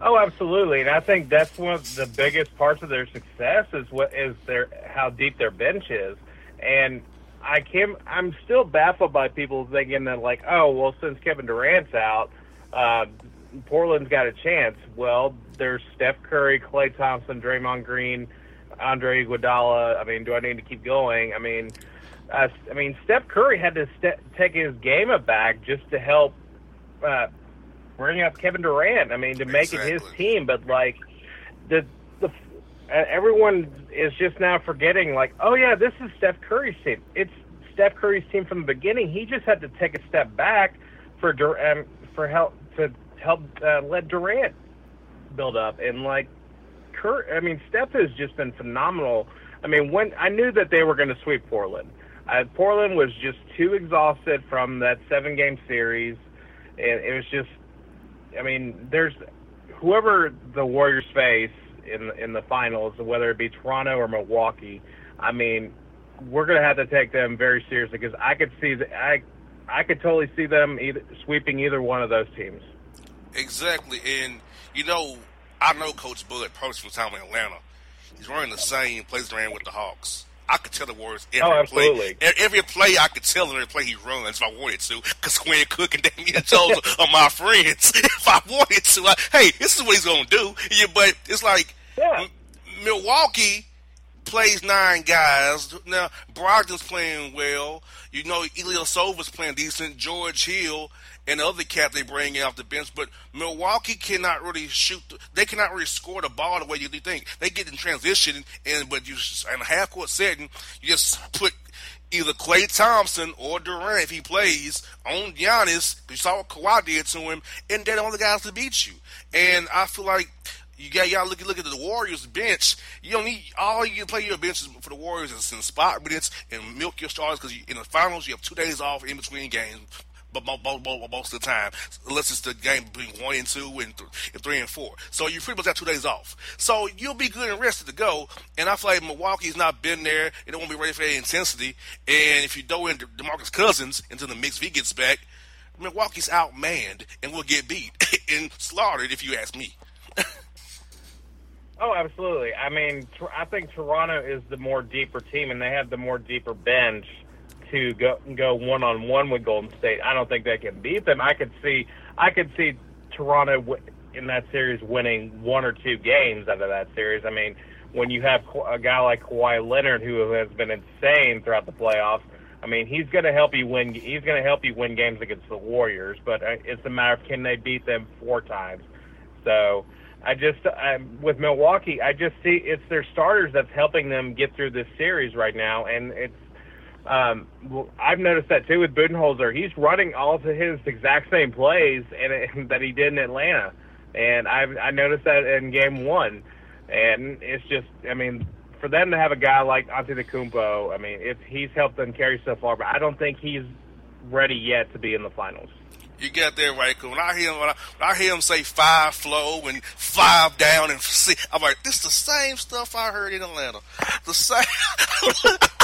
Oh, absolutely, and I think that's one of the biggest parts of their success is what is their how deep their bench is, and I can I'm still baffled by people thinking that like, oh, well, since Kevin Durant's out, uh, Portland's got a chance. Well, there's Steph Curry, Klay Thompson, Draymond Green, Andre Iguodala. I mean, do I need to keep going? I mean, uh, I mean, Steph Curry had to take his game back just to help uh, bring up Kevin Durant. I mean, to make exactly. it his team. But like the everyone is just now forgetting. Like, oh yeah, this is Steph Curry's team. It's Steph Curry's team from the beginning. He just had to take a step back for um, for help to help uh, let Durant build up and like Kurt. I mean, Steph has just been phenomenal. I mean, when I knew that they were going to sweep Portland, uh, Portland was just too exhausted from that seven game series, and it was just. I mean, there's whoever the Warriors face in in the finals, whether it be Toronto or Milwaukee. I mean, we're going to have to take them very seriously because I could see that I I could totally see them either sweeping either one of those teams. Exactly, and you know, I know Coach Bud personally time in Atlanta. He's running the same plays around with the Hawks. I could tell the Warriors every oh, play. Every play I could tell every play he runs if I wanted to, because Quinn Cook and <laughs> Damian Jones <laughs> are my friends. <laughs> If I wanted to, I, hey, this is what he's gonna do. Yeah, but it's like yeah. M- Milwaukee plays nine guys. Now Brogdon's playing well. You know, Ilyasova's playing decent. George Hill and the other cat they bring in off the bench. But Milwaukee cannot really shoot. They cannot really score the ball the way you think. They get in transition, and but you in a half court setting, you just put either Klay Thompson or Durant if he plays on Giannis. You saw what Kawhi did to him, and they're the only guys to beat you. And I feel like you got y'all look look at the Warriors bench. You don't need all you play your benches for the Warriors is in spot minutes and milk your stars because in the finals you have two days off in between games. But most of the time, unless it's the game between one and two and, th- and three and four, so you pretty much have two days off. So you'll be good and rested to go. And I feel like Milwaukee's not been there; it won't be ready for that intensity. And if you throw in Demarcus Cousins into the mix, he gets back, Milwaukee's outmanned and will get beat <laughs> and slaughtered, if you ask me. <laughs> Oh, absolutely. I mean, I think Toronto is the more deeper team, and they have the more deeper bench to go go one on one with Golden State. I don't think they can beat them. I could see I could see Toronto in that series winning one or two games out of that series. I mean, when you have a guy like Kawhi Leonard who has been insane throughout the playoffs, I mean, he's going to help you win. He's going to help you win games against the Warriors, but uh, it's a matter of can they beat them four times. So I just I, with Milwaukee, I just see it's their starters that's helping them get through this series right now, and it's. Um, I've noticed that too with Budenholzer. He's running all to his exact same plays and <laughs> that he did in Atlanta, and I've I noticed that in Game One, and it's just I mean for them to have a guy like Antetokounmpo, I mean it's he's helped them carry so far, but I don't think he's ready yet to be in the finals. You get there right. Cause when I hear him, when I, when I hear him say five flow and five down and six, I'm like, this is the same stuff I heard in Atlanta. The same. <laughs>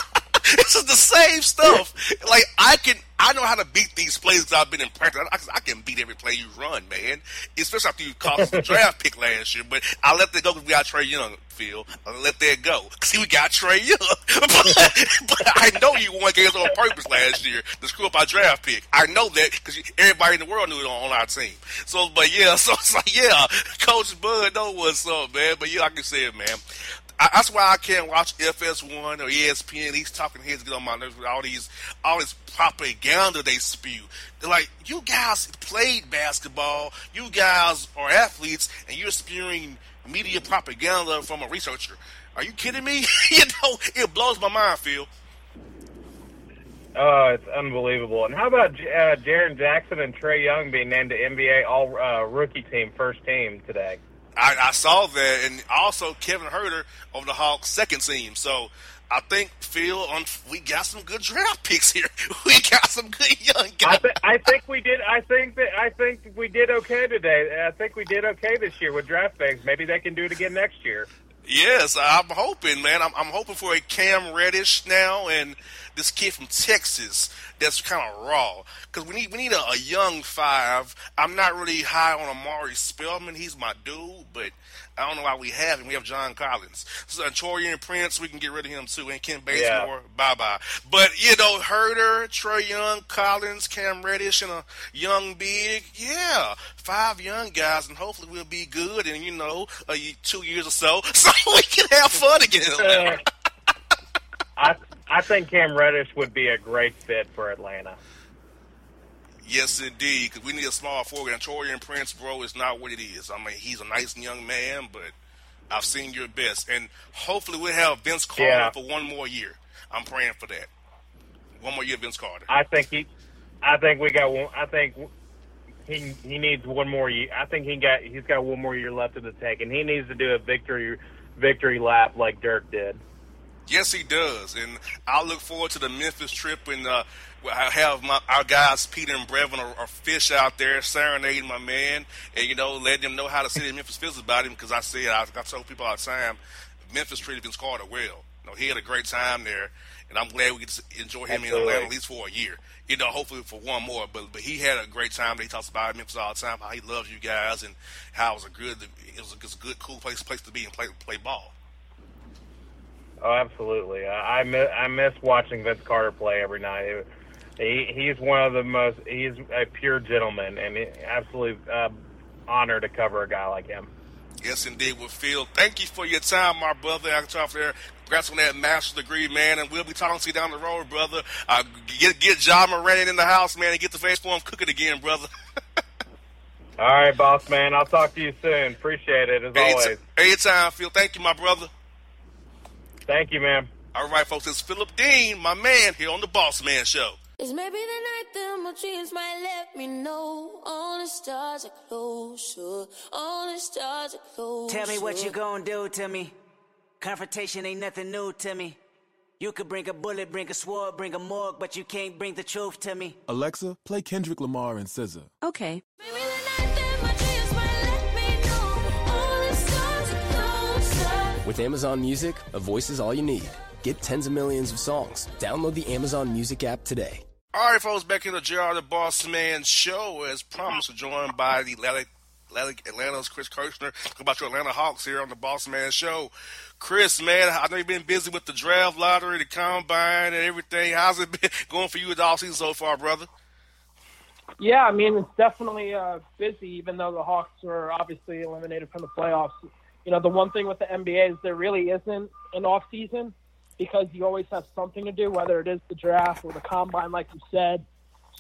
this is the same stuff. Like I can, I know how to beat these plays because I've been in practice. I, I, can beat every play you run, man. Especially after you cost the <laughs> draft pick last year. But I let that go because we got Trae Young. Phil, I let that go. See, we got Trae Young, <laughs> but, but, I know you won games on purpose last year to screw up our draft pick. I know that because everybody in the world knew it on, on our team. So, but yeah, <laughs> so it's like yeah, Coach Bud know what's up, man. But yeah, like I said, man, I, that's why I can't watch FS1 or ESPN. These talking heads get on my nerves with all these, all this propaganda they spew. They're like, you guys played basketball, you guys are athletes, and you're spewing media propaganda from a researcher. Are you kidding me? <laughs> you know, it blows my mind, Phil. Oh, it's unbelievable. And how about uh, Jaren Jackson and Trae Young being named to NBA All uh, Rookie Team first team today? I, I, saw that, and also Kevin Huerter of the Hawks second team. So I think Phil, on we got some good draft picks here. <laughs> We got some good young guys. I, th- I think we did. I think that I think we did okay today. I think we did okay this year with draft picks. Maybe they can do it again next year. Yes, I'm hoping, man. I'm, I'm hoping for a Cam Reddish now and this kid from Texas that's kind of raw because we need we need a, a, young five. I'm not really high on Omari Spellman. He's my dude, but I don't know why we have him. We have John Collins, so Taurean Prince. We can get rid of him too, and Kent Bazemore. Yeah. Bye bye. But you know, Huerter, Trae Young, Collins, Cam Reddish, and a young big. Yeah, five young guys, and hopefully we'll be good. And you know, uh, two years or so, <laughs> so we can have fun again. <laughs> I I think Cam Reddish would be a great fit for Atlanta. Yes, indeed, because we need a small forward. And Taurean Prince, bro, is not what it is. I mean, he's a nice young man, but I've seen your best. And hopefully we'll have Vince Carter yeah. for one more year. I'm praying for that. One more year, Vince Carter. I think he, I think we got one. I think he he needs one more year. I think he got he's got one more year left in the tank, and he needs to do a victory victory lap like Dirk did. Yes, he does, and I look forward to the Memphis trip and uh, I have my our guys Peter and Brevin are, are, fish out there serenading my man, and you know letting them know how the city of Memphis feels about him. Because I said I, I told people all the time, Memphis treated Vince Carter well. You know he had a great time there, and I'm glad we get to enjoy him Absolutely. in Atlanta at least for a year. You know, hopefully for one more. But but he had a great time. He talks about Memphis all the time, how he loves you guys, and how it was a good it was a, it was a good cool place place to be and play play ball. Oh, absolutely. I, I miss I miss watching Vince Carter play every night. he he's one of the most. He's a pure gentleman, and absolutely uh, honor to cover a guy like him. Yes, indeed. Well, Phil, thank you for your time, my brother. I can talk there. Congrats on that master's degree, man, and we'll be talking to you down the road, brother. Uh, get get Ja Morant in the house, man, and get the face for him cooking again, brother. <laughs> All right, boss man. I'll talk to you soon. Appreciate it as anytime, always. Anytime, Phil. Thank you, my brother. Thank you, ma'am. All right, folks, it's Phillip Dean, my man, here on the Boss Man Show. It's maybe the night that my dreams might let me know all the stars are closer, all the stars are closer. Tell me what you gonna do to me. Confrontation ain't nothing new to me. You could bring a bullet, bring a sword, bring a morgue, but you can't bring the truth to me. Alexa, play Kendrick Lamar and SZA. Okay. With Amazon Music, a voice is all you need. Get tens of millions of songs. Download the Amazon Music app today. All right, folks, back in the JR the Boss Man show. As promised, we're joined by the Athletic, Atlanta's Chris Kirschner. Talk about your Atlanta Hawks here on the Boss Man show. Chris, man, I know you've been busy with the draft lottery, the combine, and everything. How's it <laughs> been going for you with the offseason so far, brother? Yeah, I mean, it's definitely uh, busy, even though the Hawks were obviously eliminated from the playoffs you know, the one thing with the NBA is there really isn't an off season because you always have something to do, whether it is the draft or the combine, like you said.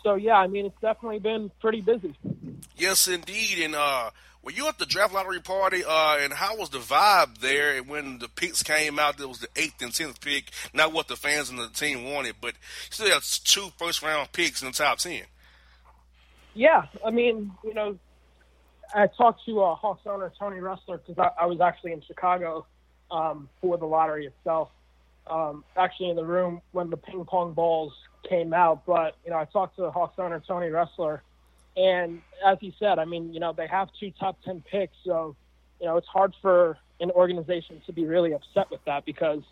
So yeah, I mean, it's definitely been pretty busy. Yes, indeed. And uh, were you at the draft lottery party? Uh, and how was the vibe there And when the picks came out? There was the eighth and tenth pick, not what the fans and the team wanted, but still have two first round picks in the top ten. Yeah, I mean, you know, I talked to uh, Hawks owner Tony Ressler because I, I, was actually in Chicago um, for the lottery itself. Um, actually in the room when the ping pong balls came out, but you know I talked to Hawks owner Tony Ressler, and as he said, I mean you know they have two top ten picks, so you know it's hard for an organization to be really upset with that because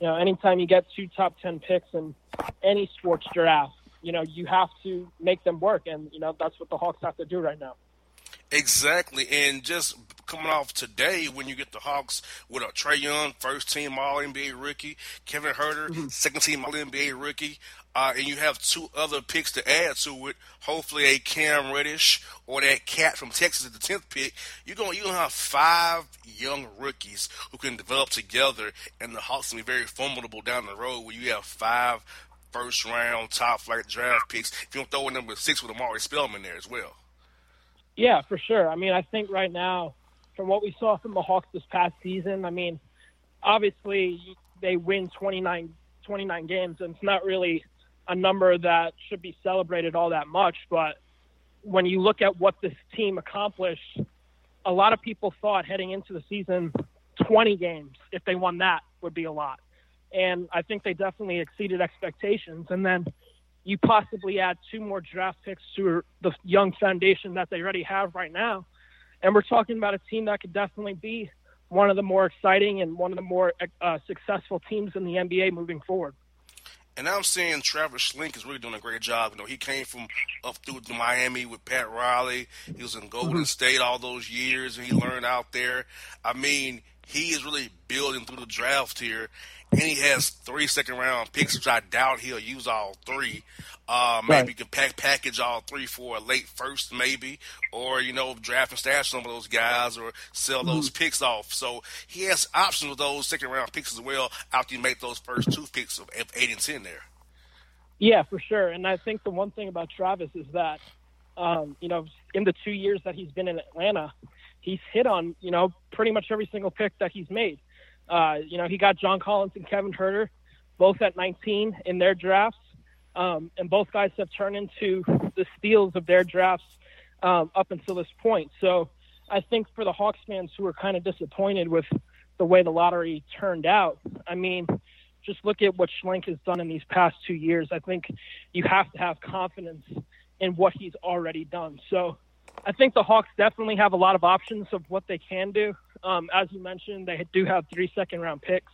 you know anytime you get two top ten picks in any sports draft, you know you have to make them work, and you know that's what the Hawks have to do right now. Exactly, and just coming off today, when you get the Hawks with a Trae Young, first team All NBA rookie, Kevin Huerter, mm-hmm. second team All NBA rookie, uh, and you have two other picks to add to it. Hopefully, a Cam Reddish or that cat from Texas at the tenth pick. You're gonna you're gonna have five young rookies who can develop together, and the Hawks will be very formidable down the road. Where you have five first round top flight draft picks. If you don't throw in number six with Omari Spellman there as well. Yeah, for sure. I mean, I think right now, from what we saw from the Hawks this past season, I mean, obviously they win 29, 29 games, and it's not really a number that should be celebrated all that much. But when you look at what this team accomplished, a lot of people thought heading into the season, 20 games, if they won that, would be a lot. and I think they definitely exceeded expectations. And then you possibly add two more draft picks to the young foundation that they already have right now, and we're talking about a team that could definitely be one of the more exciting and one of the more uh, successful teams in the NBA moving forward. And I'm seeing Travis Schlenk is really doing a great job. You know, he came from up through Miami with Pat Riley. He was in Golden mm-hmm. State all those years, and he learned out there. I mean, he is really building through the draft here, and he has three second round picks, which I doubt he'll use all three. Uh, maybe right. can pack, package all three for a late first, maybe, or you know, draft and stash some of those guys, or sell mm-hmm. those picks off. So he has options with those second round picks as well. After you make those first two picks of eight and ten there. Yeah, for sure. And I think the one thing about Travis is that, um, you know, in the two years that he's been in Atlanta, he's hit on you know pretty much every single pick that he's made. Uh, you know, he got John Collins and Kevin Huerter both at 19 in their drafts. Um, and both guys have turned into the steals of their drafts um, up until this point. So I think for the Hawks fans who are kind of disappointed with the way the lottery turned out, I mean, just look at what Schlenk has done in these past two years. I think you have to have confidence in what he's already done. So I think the Hawks definitely have a lot of options of what they can do. Um, as you mentioned, they do have three second round picks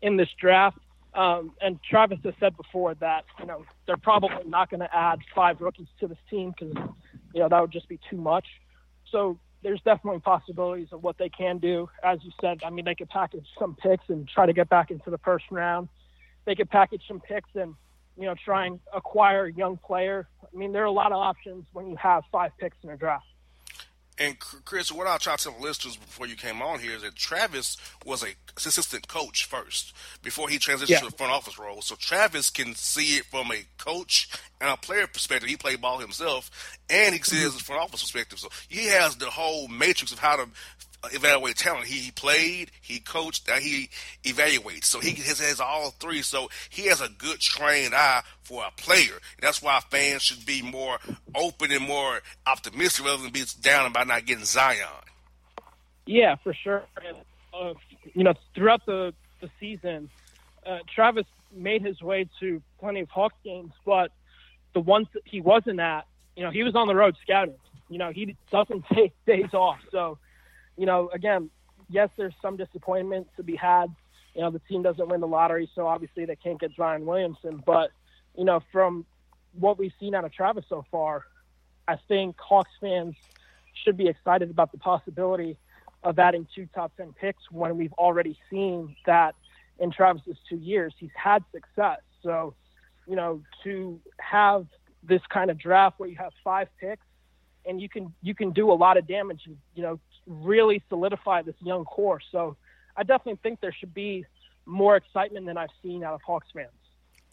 in this draft. Um, and Travis has said before that you know they're probably not going to add five rookies to this team because you know that would just be too much. So there's definitely possibilities of what they can do. As you said, I mean they could package some picks and try to get back into the first round. They could package some picks and you know try and acquire a young player. I mean there are a lot of options when you have five picks in a draft. And Chris, what I'll try to tell the listeners before you came on here is that Travis was a assistant coach first before he transitioned yeah. to the front office role. So Travis can see it from a coach and a player perspective. He played ball himself, and he sees mm-hmm. it from office perspective. So he has the whole matrix of how to evaluate talent. He played, he coached, and he evaluates. So he has, has all three. So he has a good trained eye for a player. That's why fans should be more open and more optimistic rather than be down about not getting Zion. Yeah, for sure. Uh, you know, throughout the, the season, uh, Travis made his way to plenty of Hawks games, but the ones that he wasn't at, you know, he was on the road scouting. You know, he doesn't <laughs> take days off. So you know, again, yes, there's some disappointment to be had. You know, the team doesn't win the lottery, so obviously they can't get Zion Williamson. But, you know, from what we've seen out of Travis so far, I think Hawks fans should be excited about the possibility of adding two top 10 picks when we've already seen that in Travis's two years, he's had success. So, you know, to have this kind of draft where you have five picks and you can you can do a lot of damage, you know, really solidify this young core. So I definitely think there should be more excitement than I've seen out of Hawks fans.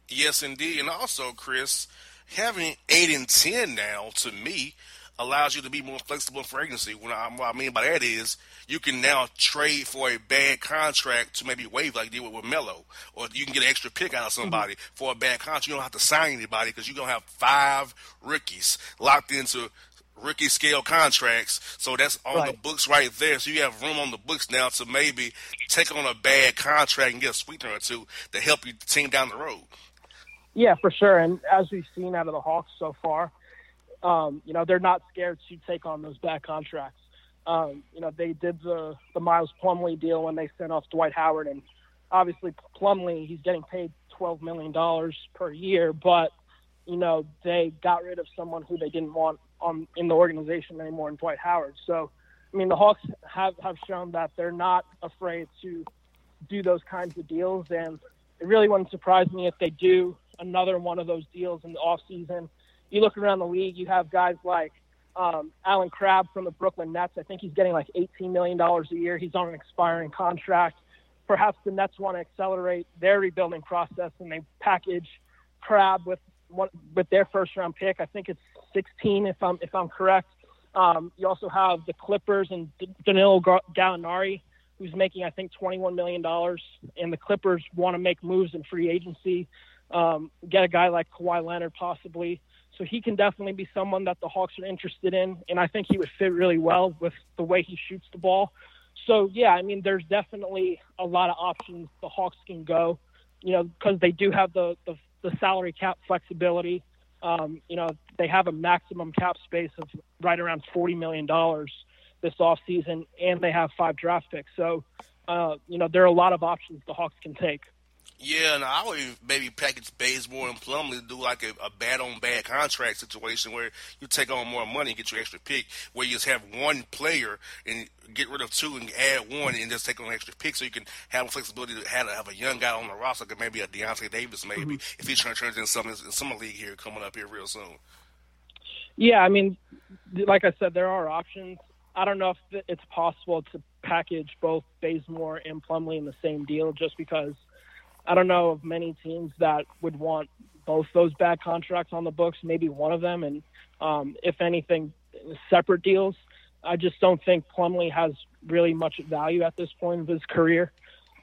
Yes, indeed. And also, Chris, having 8 and 10 now, to me, allows you to be more flexible for agency. What I, what I mean by that is you can now trade for a bad contract to maybe waive like you did with Melo, or you can get an extra pick out of somebody mm-hmm. for a bad contract. You don't have to sign anybody because you're gonna have five rookies locked into rookie scale contracts. So that's on right. the books right there. So you have room on the books now to maybe take on a bad contract and get a sweetener or two to help you team down the road. Yeah, for sure. And as we've seen out of the Hawks so far, um, you know, they're not scared to take on those bad contracts. Um, you know, they did the, the Miles Plumlee deal when they sent off Dwight Howard. And obviously, Plumlee, he's getting paid $12 million per year, but, you know, they got rid of someone who they didn't want on in the organization anymore in Dwight Howard. So, I mean, the Hawks have have shown that they're not afraid to do those kinds of deals, and it really wouldn't surprise me if they do another one of those deals in the off season. You look around the league, you have guys like um, Allen Crabbe from the Brooklyn Nets. I think he's getting like $18 million a year. He's on an expiring contract. Perhaps the Nets want to accelerate their rebuilding process and they package Crabbe with with their first round pick. I think it's 16, if I'm if I'm correct. Um, you also have the Clippers and Danilo Gallinari, who's making I think 21 million dollars, and the Clippers want to make moves in free agency, um, get a guy like Kawhi Leonard possibly. So he can definitely be someone that the Hawks are interested in, and I think he would fit really well with the way he shoots the ball. So yeah, I mean, there's definitely a lot of options the Hawks can go you know, because they do have the, the, the salary cap flexibility. Um, you know, they have a maximum cap space of right around $40 million this offseason, and they have five draft picks. So, uh, you know, there are a lot of options the Hawks can take. Yeah, and I would maybe package Bazemore and Plumlee to do like a, a bad on bad contract situation where you take on more money and get your extra pick, where you just have one player and get rid of two and add one and just take on an extra pick so you can have the flexibility to have, have a young guy on the roster, like maybe a Deyonta Davis, maybe, mm-hmm. if he's trying to turn into something in summer league here coming up here real soon. Yeah, I mean, like I said, there are options. I don't know if it's possible to package both Bazemore and Plumlee in the same deal just because – I don't know of many teams that would want both those bad contracts on the books, maybe one of them, and um, if anything, separate deals. I just don't think Plumlee has really much value at this point of his career.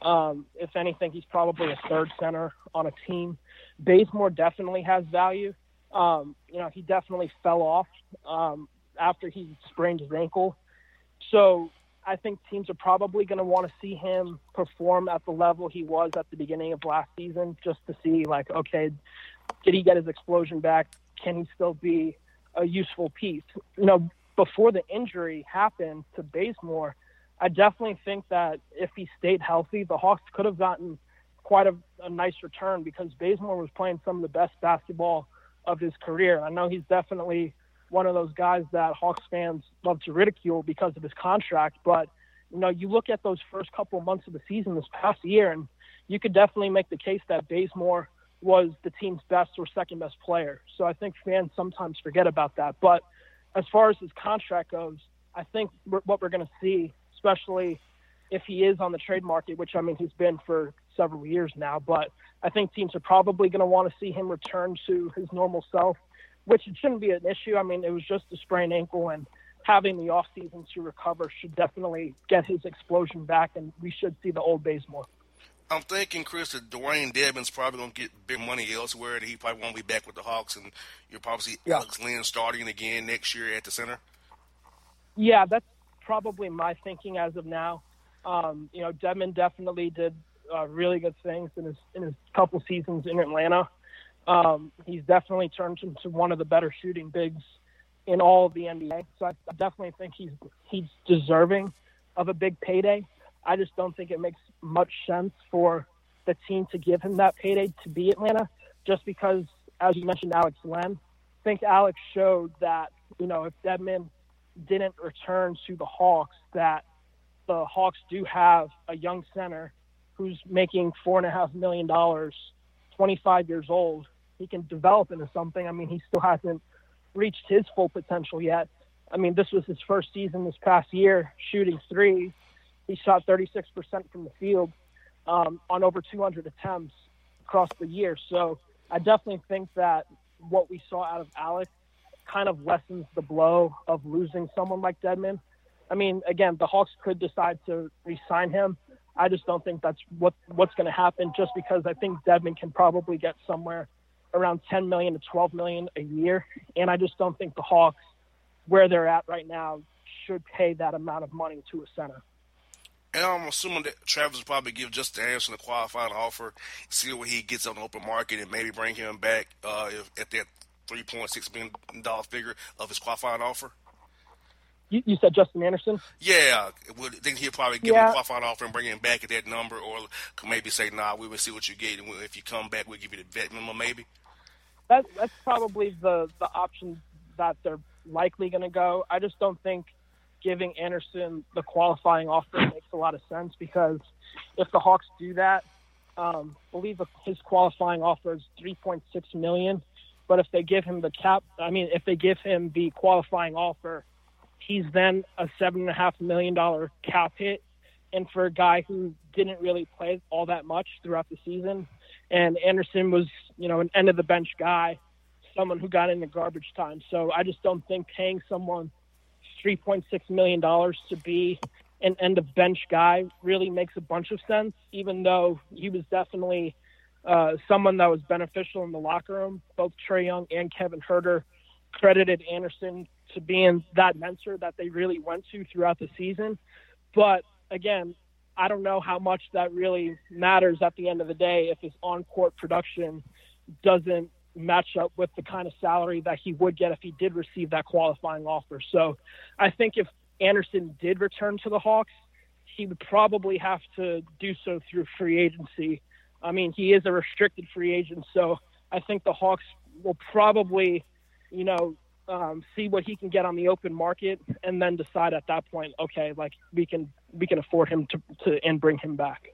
Um, if anything, he's probably a third center on a team. Bazemore definitely has value. Um, you know, he definitely fell off um, after he sprained his ankle. So I think teams are probably going to want to see him perform at the level he was at the beginning of last season, just to see like, okay, did he get his explosion back? Can he still be a useful piece? You know, before the injury happened to Bazemore, I definitely think that if he stayed healthy, the Hawks could have gotten quite a, a nice return because Bazemore was playing some of the best basketball of his career. I know he's definitely one of those guys that Hawks fans love to ridicule because of his contract. But you know, you look at those first couple of months of the season this past year, and you could definitely make the case that Bazemore was the team's best or second best player. So I think fans sometimes forget about that. But as far as his contract goes, I think what we're going to see, especially if he is on the trade market, which I mean he's been for several years now, but I think teams are probably going to want to see him return to his normal self which it shouldn't be an issue. I mean, it was just a sprained ankle, and having the off season to recover should definitely get his explosion back, and we should see the old Bazemore. I'm thinking, Chris, that Dewayne Dedmon's probably going to get big money elsewhere. That he probably won't be back with the Hawks, and you'll probably see yeah. Alex Len starting again next year at the center. Yeah, that's probably my thinking as of now. Um, you know, Dedmon definitely did uh, really good things in his in his couple seasons in Atlanta. Um, he's definitely turned into one of the better shooting bigs in all of the NBA. So I, definitely think he's he's deserving of a big payday. I just don't think it makes much sense for the team to give him that payday to be Atlanta, just because, as you mentioned, Alex Len. I think Alex showed that you know if Dedmon didn't return to the Hawks, that the Hawks do have a young center who's making four and a half million dollars, 25 years old, he can develop into something. I mean, he still hasn't reached his full potential yet. I mean, this was his first season this past year shooting three. He shot 36% from the field um, on over 200 attempts across the year. So I definitely think that what we saw out of Alex kind of lessens the blow of losing someone like Dedmon. I mean, again, the Hawks could decide to re-sign him. I just don't think that's what what's going to happen. Just because I think Dedmon can probably get somewhere around 10 million to 12 million a year, and I just don't think the Hawks, where they're at right now, should pay that amount of money to a center. And I'm assuming that Travis will probably give Justin Anderson a qualifying offer, see what he gets on the open market, and maybe bring him back uh, if, at that $3.6 million figure of his qualifying offer. You, you, said Justin Anderson? Yeah. Would think he'll probably give yeah. him a qualifying offer and bring him back at that number, or maybe say, "Nah, we will see what you get, and if you come back, we'll give you the vet minimum, maybe." That, that's probably the the option that they're likely going to go. I just don't think giving Anderson the qualifying offer makes a lot of sense because if the Hawks do that, um, I believe his qualifying offer is 3.6 million. But if they give him the cap, I mean, if they give him the qualifying offer He's then a seven and a half million dollar cap hit, and for a guy who didn't really play all that much throughout the season, and Anderson was you know an end of the bench guy, someone who got in the garbage time. So I just don't think paying someone three point six million dollars to be an end of bench guy really makes a bunch of sense, even though he was definitely uh, someone that was beneficial in the locker room. Both Trae Young and Kevin Huerter credited Anderson to being that mentor that they really went to throughout the season. But again, I don't know how much that really matters at the end of the day if his on court production doesn't match up with the kind of salary that he would get if he did receive that qualifying offer. So I think if Anderson did return to the Hawks, he would probably have to do so through free agency. I mean, he is a restricted free agent, so I think the Hawks will probably, you know, um, see what he can get on the open market, and then decide at that point, okay, like we can we can afford him to, to and bring him back.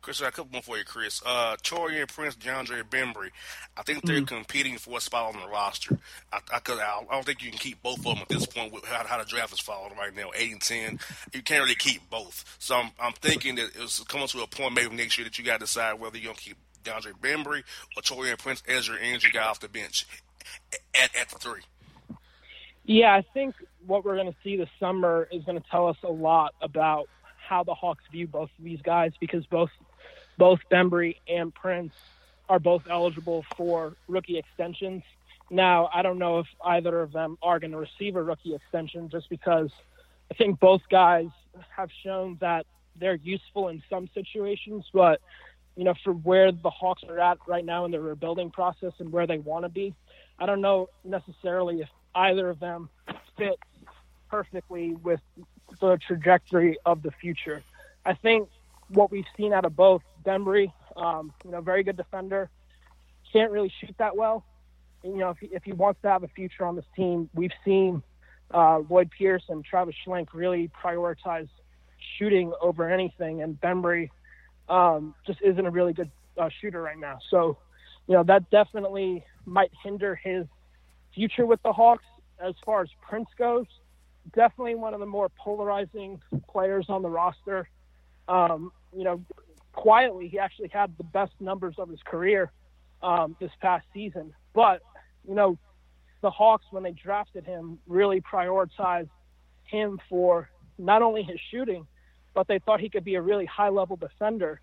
Chris, I got a couple more for you, Chris. Uh, Taurean Prince, DeAndre Bembry. I think they're mm-hmm. competing for a spot on the roster. I, I, I, don't think you can keep both of them at this point with how, how the draft is falling right now, eight and ten. You can't really keep both. So I'm, I'm thinking that it's coming to a point maybe next year that you got to decide whether you're gonna keep DeAndre Bembry or Taurean Prince as your energy guy off the bench at at the three. Yeah, I think what we're going to see this summer is going to tell us a lot about how the Hawks view both of these guys because both both Bembry and Prince are both eligible for rookie extensions. Now, I don't know if either of them are going to receive a rookie extension just because I think both guys have shown that they're useful in some situations, but you know, for where the Hawks are at right now in the rebuilding process and where they want to be, I don't know necessarily if either of them fit perfectly with the trajectory of the future. I think what we've seen out of both Bembry, um, you know, very good defender, can't really shoot that well. You know, if he, if he wants to have a future on this team, we've seen uh, Lloyd Pierce and Travis Schlenk really prioritize shooting over anything, and Bembry um, just isn't a really good uh, shooter right now. So, you know, that definitely might hinder his future with the Hawks as far as Prince goes. Definitely one of the more polarizing players on the roster. Um, you know, quietly, he actually had the best numbers of his career um, this past season. But, you know, the Hawks, when they drafted him, really prioritized him for not only his shooting, but they thought he could be a really high level defender.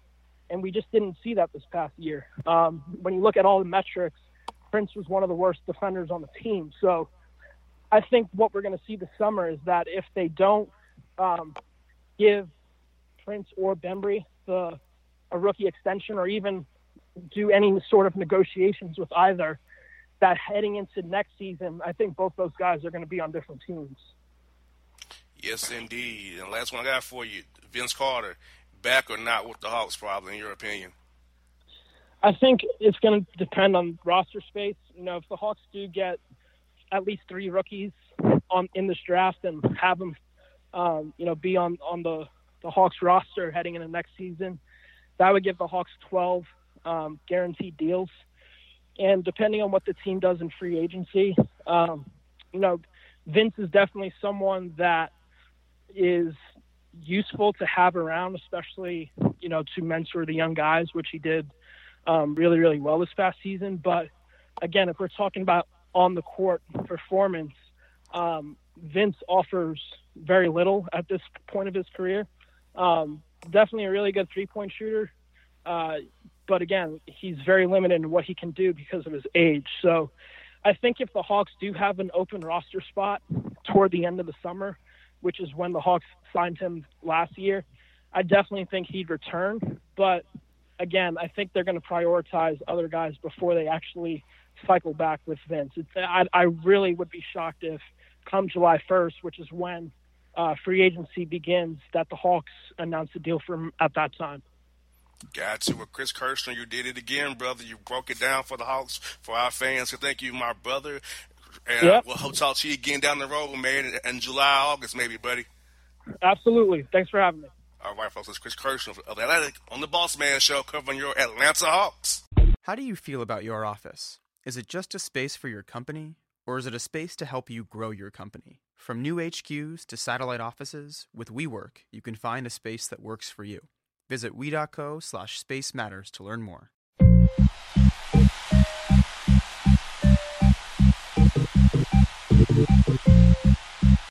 And we just didn't see that this past year. Um, when you look at all the metrics, Prince was one of the worst defenders on the team. So I think what we're going to see this summer is that if they don't um, give Prince or Bembry the a rookie extension or even do any sort of negotiations with either, that heading into next season, I think both those guys are going to be on different teams. Yes, indeed. And last one I got for you, Vince Carter, back or not with the Hawks, probably in your opinion. I think it's going to depend on roster space. You know, if the Hawks do get at least three rookies on in this draft and have them, um, you know, be on on the the Hawks roster heading into next season, that would give the Hawks 12 um, guaranteed deals. And depending on what the team does in free agency, um, you know, Vince is definitely someone that is useful to have around, especially you know to mentor the young guys, which he did um, really really well this past season. But again, if we're talking about on the court performance, um, Vince offers very little at this point of his career. Um, definitely a really good three point shooter. Uh, but again, he's very limited in what he can do because of his age. So I think if the Hawks do have an open roster spot toward the end of the summer, which is when the Hawks signed him last year, I definitely think he'd return. But again, I think they're going to prioritize other guys before they actually cycle back with Vince. It's, I, I really would be shocked if come July 1st, which is when uh, free agency begins, that the Hawks announce a deal for him at that time. Got you. Well, Chris Kirschner, you did it again, brother. You broke it down for the Hawks, for our fans. So thank you, my brother. And yep. we'll talk to you again down the road, man, in July, August, maybe, buddy. Absolutely. Thanks for having me. All right, folks. It's Chris Kirschner of Athletic on the Boss Man Show covering your Atlanta Hawks. How do you feel about your office? Is it just a space for your company, or is it a space to help you grow your company? From new HQs to satellite offices, with WeWork, you can find a space that works for you. Visit we.co slash space matters to learn more.